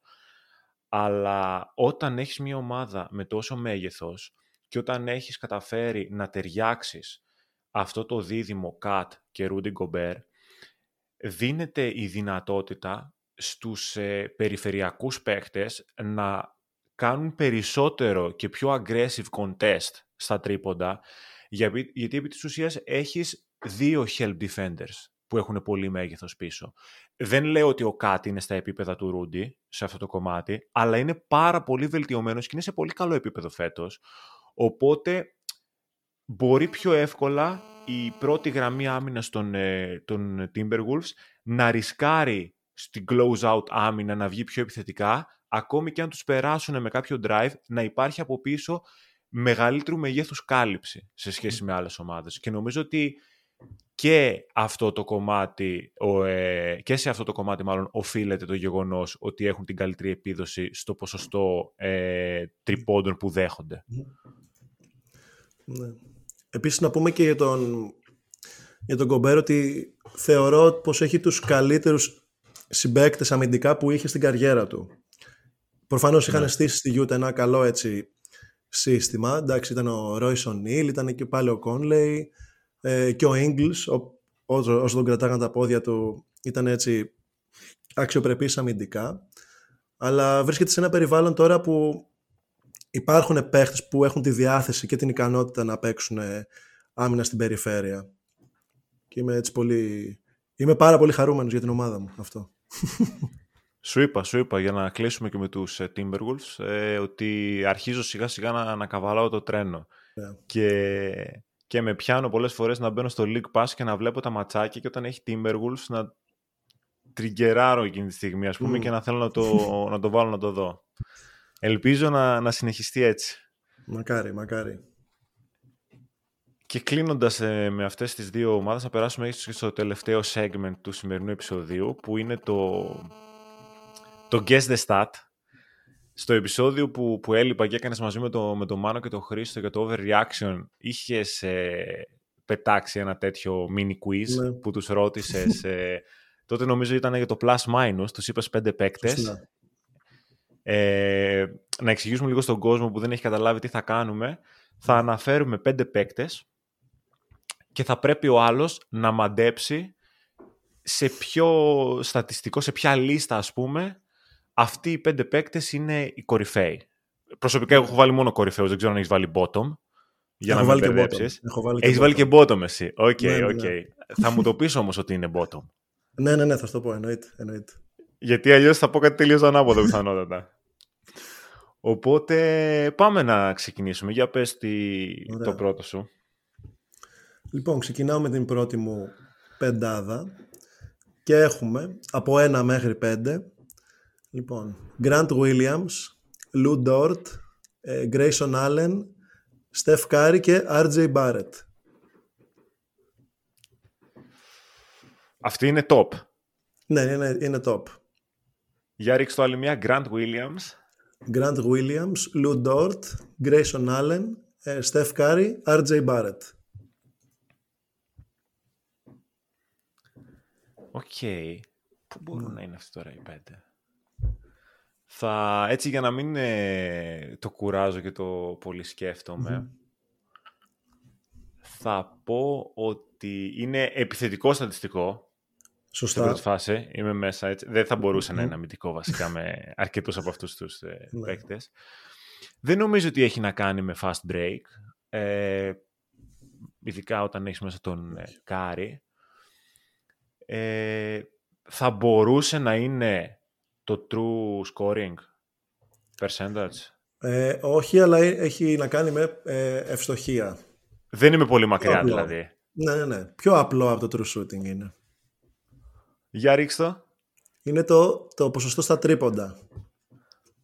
Αλλά όταν έχεις μια ομάδα με τόσο μέγεθος και όταν έχεις καταφέρει να ταιριάξεις αυτό το δίδυμο Cat και Rudy Gobert, δίνεται η δυνατότητα στους ε, περιφερειακούς παίχτες να κάνουν περισσότερο και πιο aggressive contest στα τρίποντα, γιατί, γιατί επί της ουσίας έχεις δύο help defenders που έχουν πολύ μέγεθος πίσω. Δεν λέω ότι ο Κάτι είναι στα επίπεδα του Ρούντι σε αυτό το κομμάτι, αλλά είναι πάρα πολύ βελτιωμένος και είναι σε πολύ καλό επίπεδο φέτος. Οπότε μπορεί πιο εύκολα η πρώτη γραμμή άμυνας των, ε, των Timberwolves να ρισκάρει στην close-out άμυνα να βγει πιο επιθετικά, ακόμη και αν τους περάσουν με κάποιο drive, να υπάρχει από πίσω μεγαλύτερου μεγέθους κάλυψη σε σχέση με άλλες ομάδες. Και νομίζω ότι και αυτό το κομμάτι, ε, και σε αυτό το κομμάτι μάλλον οφείλεται το γεγονός ότι έχουν την καλύτερη επίδοση στο ποσοστό ε, τριπώντων που δέχονται. Ναι. Επίσης να πούμε και για τον, για τον Κομπέρ ότι θεωρώ πως έχει τους καλύτερους συμπαίκτες αμυντικά που είχε στην καριέρα του. Προφανώς είχαν ναι. στήσει στη Γιούτα ένα καλό έτσι σύστημα. Εντάξει, ήταν ο Ρόισον Νίλ, ήταν και πάλι ο Κόνλεϊ ε, και ο Ίγκλς, όσο τον κρατάγαν τα πόδια του ήταν έτσι αξιοπρεπής αμυντικά, αλλά βρίσκεται σε ένα περιβάλλον τώρα που υπάρχουν παίχτες που έχουν τη διάθεση και την ικανότητα να παίξουν άμυνα στην περιφέρεια. Και είμαι έτσι πολύ... Είμαι πάρα πολύ χαρούμενος για την ομάδα μου αυτό. Σου είπα, σου είπα για να κλείσουμε και με τους ε, Timberwolves ε, ότι αρχίζω σιγά σιγά να, να καβαλάω το τρένο. Yeah. Και, και με πιάνω πολλές φορές να μπαίνω στο League Pass και να βλέπω τα ματσάκια και όταν έχει Timberwolves να τριγκεράρω εκείνη τη στιγμή ας πούμε mm. και να θέλω να το, να το βάλω να το δω. Ελπίζω να, να συνεχιστεί έτσι. Μακάρι, μακάρι. Και κλείνοντας ε, με αυτές τις δύο ομάδες θα περάσουμε στο τελευταίο segment του σημερινού επεισοδίου που είναι το, το Guess the Stat. Στο επεισόδιο που, που έλειπα και έκανες μαζί με το, με το Μάνο και το Χρήστο για το Overreaction είχες ε, πετάξει ένα τέτοιο mini quiz ναι. που τους ρώτησες ε, τότε νομίζω ήταν για το plus minus, τους είπες πέντε παίκτες. Ε, να εξηγήσουμε λίγο στον κόσμο που δεν έχει καταλάβει τι θα κάνουμε. Θα αναφέρουμε πέντε παίκτες και θα πρέπει ο άλλος να μαντέψει σε ποιο στατιστικό, σε ποια λίστα ας πούμε, αυτοί οι πέντε παίκτες είναι οι κορυφαίοι. Προσωπικά έχω βάλει μόνο κορυφαίους, δεν ξέρω αν έχεις βάλει bottom. Για έχω να μην μπερδέψεις. Έχεις βάλει και bottom εσύ. Ok, okay, ναι, ναι, ναι. θα μου το πεις όμως ότι είναι bottom. ναι, ναι, ναι, θα σου το πω, εννοείται. εννοείται. Γιατί αλλιώς θα πω κάτι τελείως ανάποδο πιθανότατα. Οπότε πάμε να ξεκινήσουμε. Για πες το πρώτο σου. Λοιπόν, ξεκινάω με την πρώτη μου πεντάδα και έχουμε από ένα μέχρι πέντε. Λοιπόν, Grant Williams, Lou Dort, ε, Grayson Allen, Steph Curry και RJ Barrett. Αυτή είναι top. Ναι, είναι, είναι top. Για ρίξτε το άλλη μία. Grant Williams. Grant Williams, Lou Dort, Grayson Allen, ε, Steph Curry, RJ Barrett. Ok. Okay. Πού μπορούν να είναι αυτοί τώρα οι πέντε; Θα, έτσι για να μην ε, το κουράζω και το πολύ θα πω ότι είναι επιθετικό στατιστικό. Σωστά. Στην πρώτη φάση είμαι μέσα έτσι. Δεν θα μπορούσε να είναι αμυντικό βασικά με αρκετούς από αυτούς τους ε, ναι. παίκτες. Δεν νομίζω ότι έχει να κάνει με fast break. Ε, ειδικά όταν έχεις μέσα τον ε, Κάρι ε, θα μπορούσε να είναι το true scoring percentage; Ε, όχι, αλλά έχει να κάνει με ε, ευστοχία. Δεν είμαι πολύ μακριά δηλαδή. Ναι, ναι, ναι. Πιο απλό από το true shooting είναι. Για ρίξτε το. Είναι το, το ποσοστό στα τρίποντα.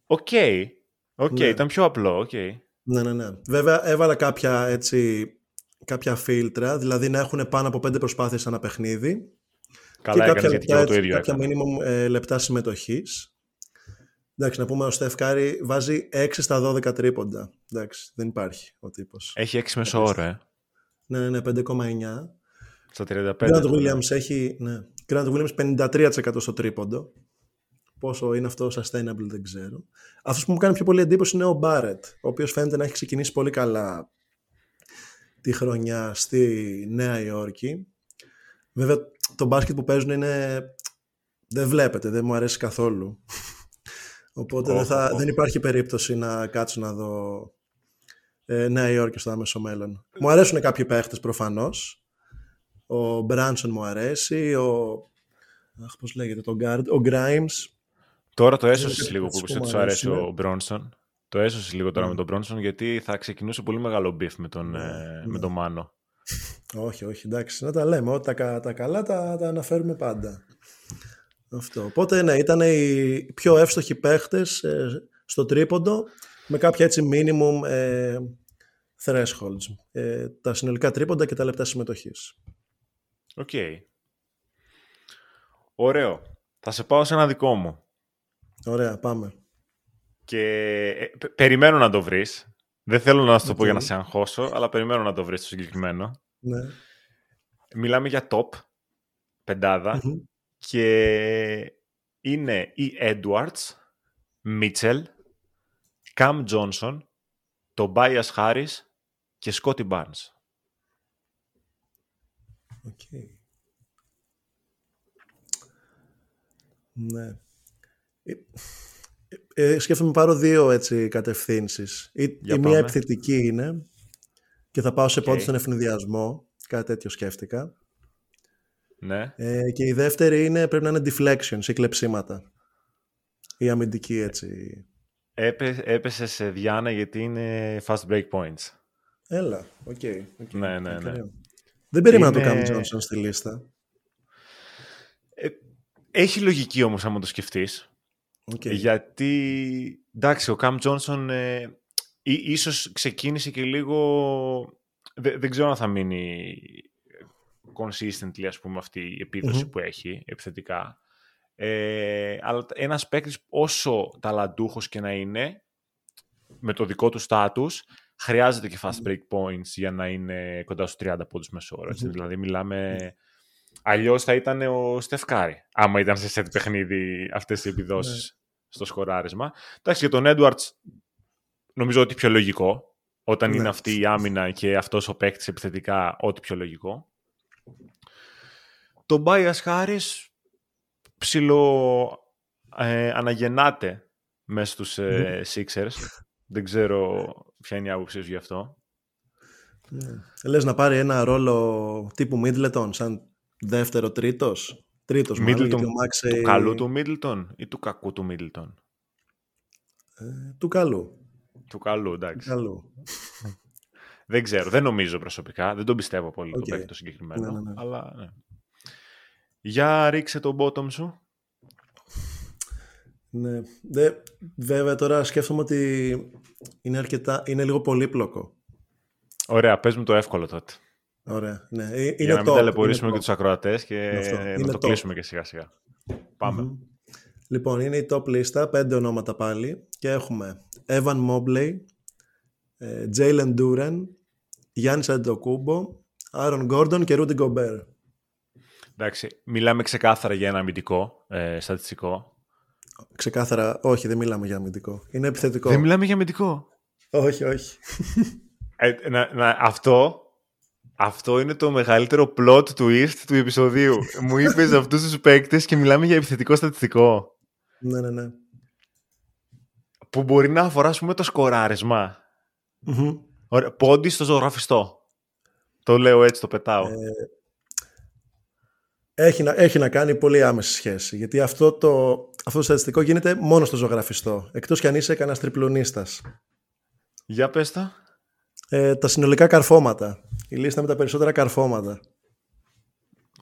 Ok. Okay. Okay, ναι. ήταν πιο απλό. Okay. Ναι, ναι, ναι. Βέβαια έβαλα κάποια έτσι κάποια φίλτρα, δηλαδή να έχουν πάνω από πέντε προσπάθειες ένα παιχνίδι Καλά και κάποια λεπτά, το ίδιο κάποια minimum ε, λεπτά συμμετοχής. Εντάξει, να πούμε ο Στεφκάρη βάζει 6 στα 12 τρίποντα. Εντάξει, δεν υπάρχει ο τύπος. Έχει 6 μέσο όρο, ε. Ναι, ναι, ναι, 5,9. Στα 35. Grant Williams έχει, ναι. Grant Williams 53% στο τρίποντο. Πόσο είναι αυτό sustainable δεν ξέρω. Αυτός που μου κάνει πιο πολύ εντύπωση είναι ο Μπάρετ, ο οποίος φαίνεται να έχει ξεκινήσει πολύ καλά τη χρονιά στη Νέα Υόρκη. Βέβαια το μπάσκετ που παίζουν είναι... Δεν βλέπεται, δεν μου αρέσει καθόλου. Οπότε δεν, θα, δεν υπάρχει περίπτωση να κάτσω να δω ε, Νέα Υόρκη στο άμεσο μέλλον. Μου αρέσουν κάποιοι παίχτες προφανώς. Ο Μπράνσον μου αρέσει, ο... Αχ, πώς λέγεται, το Guard, ο Grimes. Τώρα το έσωσες λίγο που είπες ότι σου αρέσει ο Μπρόνσον. Το έσωσες λίγο τώρα mm. με τον Μπρόνσον γιατί θα ξεκινούσε πολύ μεγάλο beef με τον, mm. ε, με τον Μάνο. Όχι, όχι, εντάξει, να τα λέμε. Ό, τα, τα καλά τα, τα αναφέρουμε πάντα. Αυτό. Οπότε, ναι, ήταν οι πιο εύστοχοι παίχτες ε, στο τρίποντο με κάποια έτσι minimum ε, thresholds. Ε, τα συνολικά τρίποντα και τα λεπτά συμμετοχής. OK. Okay. Ωραίο. Θα σε πάω σε ένα δικό μου. Ωραία, πάμε. Και ε, περιμένω να το βρεις. Δεν θέλω να σου το πω για να σε αγχώσω, αλλά περιμένω να το βρεις το συγκεκριμένο. Ναι. Μιλάμε για top, πενταδα και είναι η Edwards, Mitchell, Cam Johnson, Tobias Harris και Scotty Barnes. Okay. Ναι. Ε, ε, σκέφτομαι πάρω δύο έτσι κατευθύνσεις. Η, η μία επιθετική είναι και θα πάω σε okay. πόντους στον αιφνιδιασμό. Κάτι τέτοιο σκέφτηκα. Ναι. Ε, και η δεύτερη είναι πρέπει να είναι deflections ή κλεψίματα. Η αμυντική έτσι. Έπε, έπεσες διάνα γιατί είναι fast break points. Έλα, OK. Okay, okay. Ναι, ναι, ναι. Δεν περίμενα είναι... να το κάνει Τζόνσον στη λίστα. Ε, έχει λογική όμως άμα το σκεφτείς. Okay. Γιατί, εντάξει, ο Καμ Τζόνσον ε, ίσως ξεκίνησε και λίγο... Δεν, δεν ξέρω αν θα μείνει consistently, ας πούμε, αυτή η επιδοση που έχει επιθετικά. Ε, αλλά ένας παίκτης όσο ταλαντούχος και να είναι, με το δικό του στάτους, χρειάζεται και fast break points για να είναι κοντά στους 30 πόντους μεσόωρο. Mm-hmm. Δηλαδή μιλάμε... Αλλιώς θα ήταν ο Στεφκάρη, άμα ήταν σε set παιχνίδι αυτές οι επιδόσεις στο σκοράρισμα. Εντάξει, για τον Edwards νομίζω ότι πιο λογικό. Όταν είναι αυτή η άμυνα και αυτός ο παίκτης επιθετικά, ό,τι πιο λογικό. Το Bias Harris ψηλο ε, αναγεννάται μέσα στους ε, Sixers. Δεν ξέρω ποια είναι η άποψή σου γι' αυτό. Ναι. Λες να πάρει ένα ρόλο τύπου Middleton σαν δεύτερο τρίτος; Τρίτος Middleton, μάλλον, Του καλού του Middleton ή του κακού του Middleton. Ε, του καλού. Του καλού, εντάξει. Του καλού. δεν ξέρω, δεν νομίζω προσωπικά. Δεν τον πιστεύω πολύ okay. το παίκτη το συγκεκριμένο. Ναι, ναι, ναι. Αλλά, ναι. Για ρίξε τον bottom σου. Ναι. Δε, βέβαια τώρα σκέφτομαι ότι είναι, αρκετά, είναι λίγο πολύπλοκο. Ωραία, πες μου το εύκολο τότε. Ωραία, ναι. Ε, είναι Για να μην ταλαιπωρήσουμε και τους ακροατές και να το κλείσουμε και σιγά σιγά. παμε Λοιπόν, είναι η top λίστα, πέντε ονόματα πάλι και έχουμε Evan Mobley, ε, Jalen Duren, Γιάννης Αντοκούμπο, Άρον Gordon και Rudy Gobert. Εντάξει, μιλάμε ξεκάθαρα για ένα αμυντικό ε, στατιστικό. Ξεκάθαρα, όχι, δεν μιλάμε για αμυντικό. Είναι επιθετικό. Δεν μιλάμε για αμυντικό. Όχι, όχι. Ε, να, να, αυτό, αυτό είναι το μεγαλύτερο plot twist του επεισοδίου. Μου είπες αυτούς τους παίκτες και μιλάμε για επιθετικό στατιστικό. Ναι, ναι, ναι. Που μπορεί να αφορά, πούμε, το σκοράρισμα. Πόντι στο ζωγραφιστό. Το λέω έτσι, το πετάω. Ε, έχει να, έχει να κάνει πολύ άμεση σχέση. Γιατί αυτό το, αυτό το στατιστικό γίνεται μόνο στο ζωγραφιστό. Εκτός κι αν είσαι κανένας τριπλουνίστας. Για πες τα. Ε, τα συνολικά καρφώματα. Η λίστα με τα περισσότερα καρφώματα.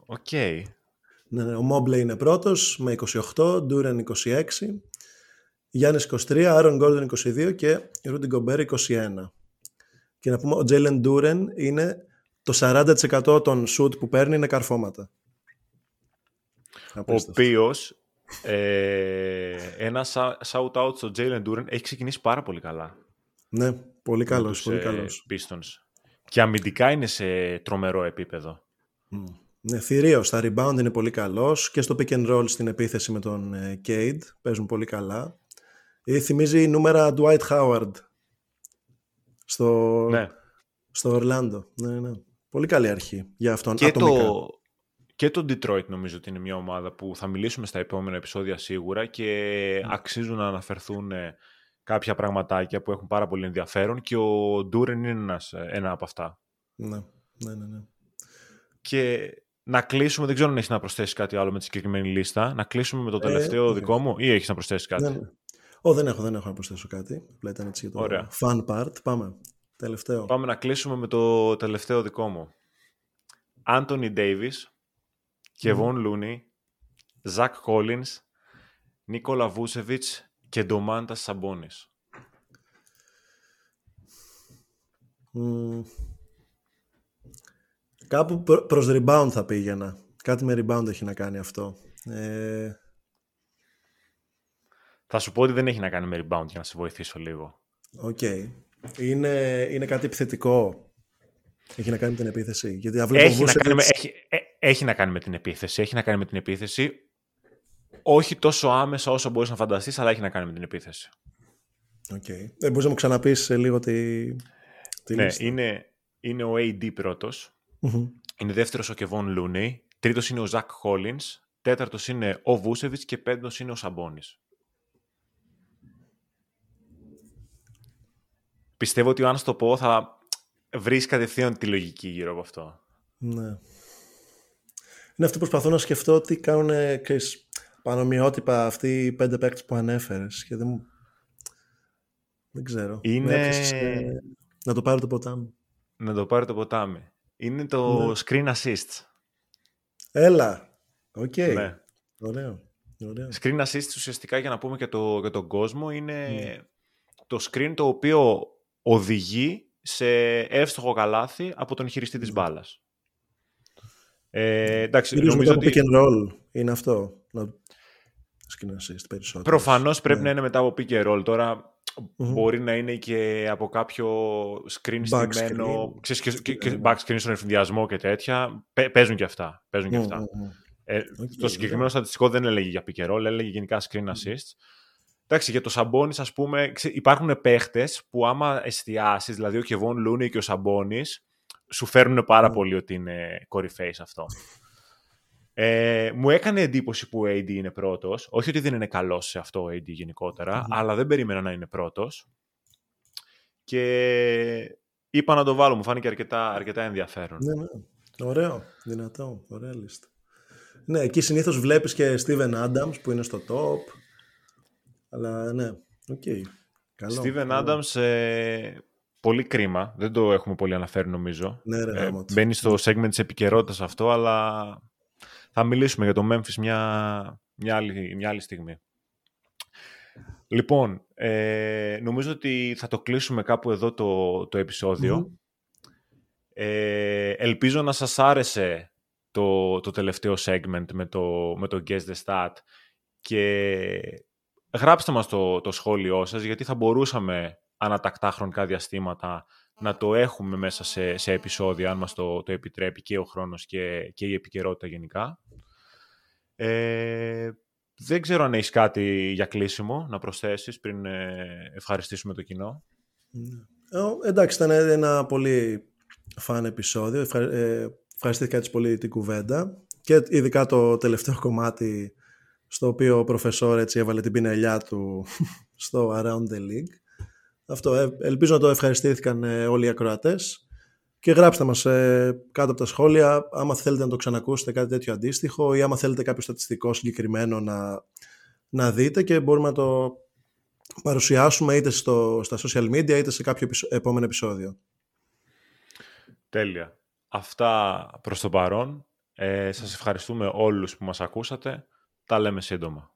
OK. Okay. Ναι, ναι, ο Μόμπλεϊ είναι πρώτος με 28, Ντούρεν 26, Γιάννης 23, Άρον Γκόρντον 22 και Ρούντι Γκομπέρ 21. Και να πούμε, ο Τζέιλεν Ντούρεν είναι το 40% των σουτ που παίρνει είναι καρφώματα. Ο οποίος ε, ένα shout out στο Jalen Duren έχει ξεκινήσει πάρα πολύ καλά. Ναι, πολύ καλός, πολύ ε, καλός. Pistons. Και αμυντικά είναι σε τρομερό επίπεδο. Mm. Ναι, θηρίο. Στα rebound είναι πολύ καλός και στο pick and roll στην επίθεση με τον ε, Cade παίζουν πολύ καλά. Ή θυμίζει η νούμερα Dwight Howard στο, ναι. στο Orlando. Ναι, ναι. Πολύ καλή αρχή για αυτόν. Και το, και το Detroit νομίζω ότι είναι μια ομάδα που θα μιλήσουμε στα επόμενα επεισόδια σίγουρα και ναι. αξίζουν να αναφερθούν ε, κάποια πραγματάκια που έχουν πάρα πολύ ενδιαφέρον και ο Ντούρεν είναι ένας, ε, ένα από αυτά. Ναι, ναι, ναι. ναι. Και να κλείσουμε, δεν ξέρω αν έχεις να προσθέσεις κάτι άλλο με τη συγκεκριμένη λίστα, να κλείσουμε με το ε, τελευταίο ε, δικό μου ή έχεις να προσθέσεις κάτι; Ναι, ναι. Ω, δεν έχω, δεν έχω να προσθέσω κάτι. Απλά ήταν έτσι για το Ωραία. fun part. Πάμε. Τελευταίο. Πάμε να κλείσουμε με το τελευταίο δικό μου. Άντωνι Ντέιβις, Κεβόν Λούνι, Ζακ Κόλινς, Νίκολα Βούσεβιτς και Ντομάντα Σαμπόνις. Κάπου προς rebound θα πήγαινα. Κάτι με rebound έχει να κάνει αυτό. Ε... Θα σου πω ότι δεν έχει να κάνει με rebound για να σε βοηθήσω λίγο. OK. Okay. Είναι, είναι κάτι επιθετικό. Έχει να κάνει με την επίθεση. Γιατί έχει, να κάνει με, έχει, ε, έχει να κάνει με την επίθεση. Έχει να κάνει με την επίθεση. Όχι τόσο άμεσα όσο μπορείς να φανταστείς, αλλά έχει να κάνει με την επίθεση. OK. Okay. Ε, μπορείς να μου ξαναπείς λίγο τη. τη ναι, είναι, ο AD πρώτος. Είναι δεύτερος ο Κεβόν Λούνεϊ. Τρίτος είναι ο Ζακ Χόλινς. τέταρτος είναι ο Βούσεβιτς και πέμπτος είναι ο Σαμπόνης. Πιστεύω ότι αν το πω θα βρεις κατευθείαν τη λογική γύρω από αυτό. Ναι. Είναι αυτό που προσπαθώ να σκεφτώ ότι κάνουν ξέρεις, πανομοιότυπα αυτοί οι πέντε παίκτες που ανέφερες και δεν, δεν ξέρω. Είναι... Να το πάρει το ποτάμι. Να το πάρει το ποτάμι. Είναι το ναι. screen assist. Έλα. OK. Okay. Ναι. Ωραίο. Ωραίο. Screen assist ουσιαστικά για να πούμε και, το, για τον κόσμο είναι ναι. το screen το οποίο οδηγεί σε εύστοχο καλάθι από τον χειριστή της μπάλας. Ε, εντάξει, νομίζω ότι... pick and roll είναι αυτό. Screen assist περισσότερο. Προφανώς πρέπει ναι. να είναι μετά από pick and roll. Τώρα Μπορεί να είναι και από κάποιο screen back στημένο, ξέρεις, και, και, και back screen στον εφηδιασμό και τέτοια. Παίζουν και αυτά. Παίζουν και αυτά. Ε, okay, το συγκεκριμένο στατιστικό δεν έλεγε για pick and roll, έλεγε γενικά screen assist. Εντάξει, για το Σαμπόνι, ας πούμε, υπάρχουν παίχτες που άμα εστιάσεις, δηλαδή ο Κεβόν Λούνι και ο Σαμπόνι, σου φέρνουν πάρα πολύ ότι είναι κορυφαίοι σε αυτό. Ε, μου έκανε εντύπωση που ο AD είναι πρώτος. Όχι ότι δεν είναι καλός σε αυτό ο AD γενικότερα, αλλά δεν περίμενα να είναι πρώτος. Και είπα να το βάλω, μου φάνηκε αρκετά, αρκετά ενδιαφέρον. Ναι, ναι. Ωραίο, δυνατό, ωραία λίστα. Ναι, εκεί συνήθως βλέπεις και Steven Adams που είναι στο top. Αλλά ναι, OK. Okay. Καλό, Steven καλό. Adams, ε, πολύ κρίμα. Δεν το έχουμε πολύ αναφέρει νομίζω. Ναι, ρε, ε, μπαίνει στο segment της επικαιρότητας αυτό, αλλά θα μιλήσουμε για το Memphis μια, μια, άλλη, μια άλλη στιγμή. Λοιπόν, ε, νομίζω ότι θα το κλείσουμε κάπου εδώ το, το επεισόδιο. Ε, ελπίζω να σας άρεσε το, το τελευταίο segment με το, με το Guess the Stat και γράψτε μας το, το σχόλιο σας γιατί θα μπορούσαμε ανατακτά χρονικά διαστήματα να το έχουμε μέσα σε, σε επεισόδια, αν μας το, το επιτρέπει και ο χρόνος και, και η επικαιρότητα γενικά. Ε, δεν ξέρω αν έχεις κάτι για κλείσιμο να προσθέσεις πριν ε, ευχαριστήσουμε το κοινό. Ε, εντάξει, ήταν ένα πολύ φαν επεισόδιο. Ευχα, ε, ευχαριστήθηκα έτσι πολύ την κουβέντα και ειδικά το τελευταίο κομμάτι στο οποίο ο προφεσόρ έτσι έβαλε την πινελιά του στο Around the League. Αυτό, ε, ελπίζω να το ευχαριστήθηκαν ε, όλοι οι ακροατές και γράψτε μας ε, κάτω από τα σχόλια άμα θέλετε να το ξανακούσετε κάτι τέτοιο αντίστοιχο ή άμα θέλετε κάποιο στατιστικό συγκεκριμένο να, να δείτε και μπορούμε να το παρουσιάσουμε είτε στο, στα social media είτε σε κάποιο επόμενο επεισόδιο. Τέλεια. Αυτά προς το παρόν. Ε, σας ευχαριστούμε όλους που μας ακούσατε. Τα λέμε σύντομα.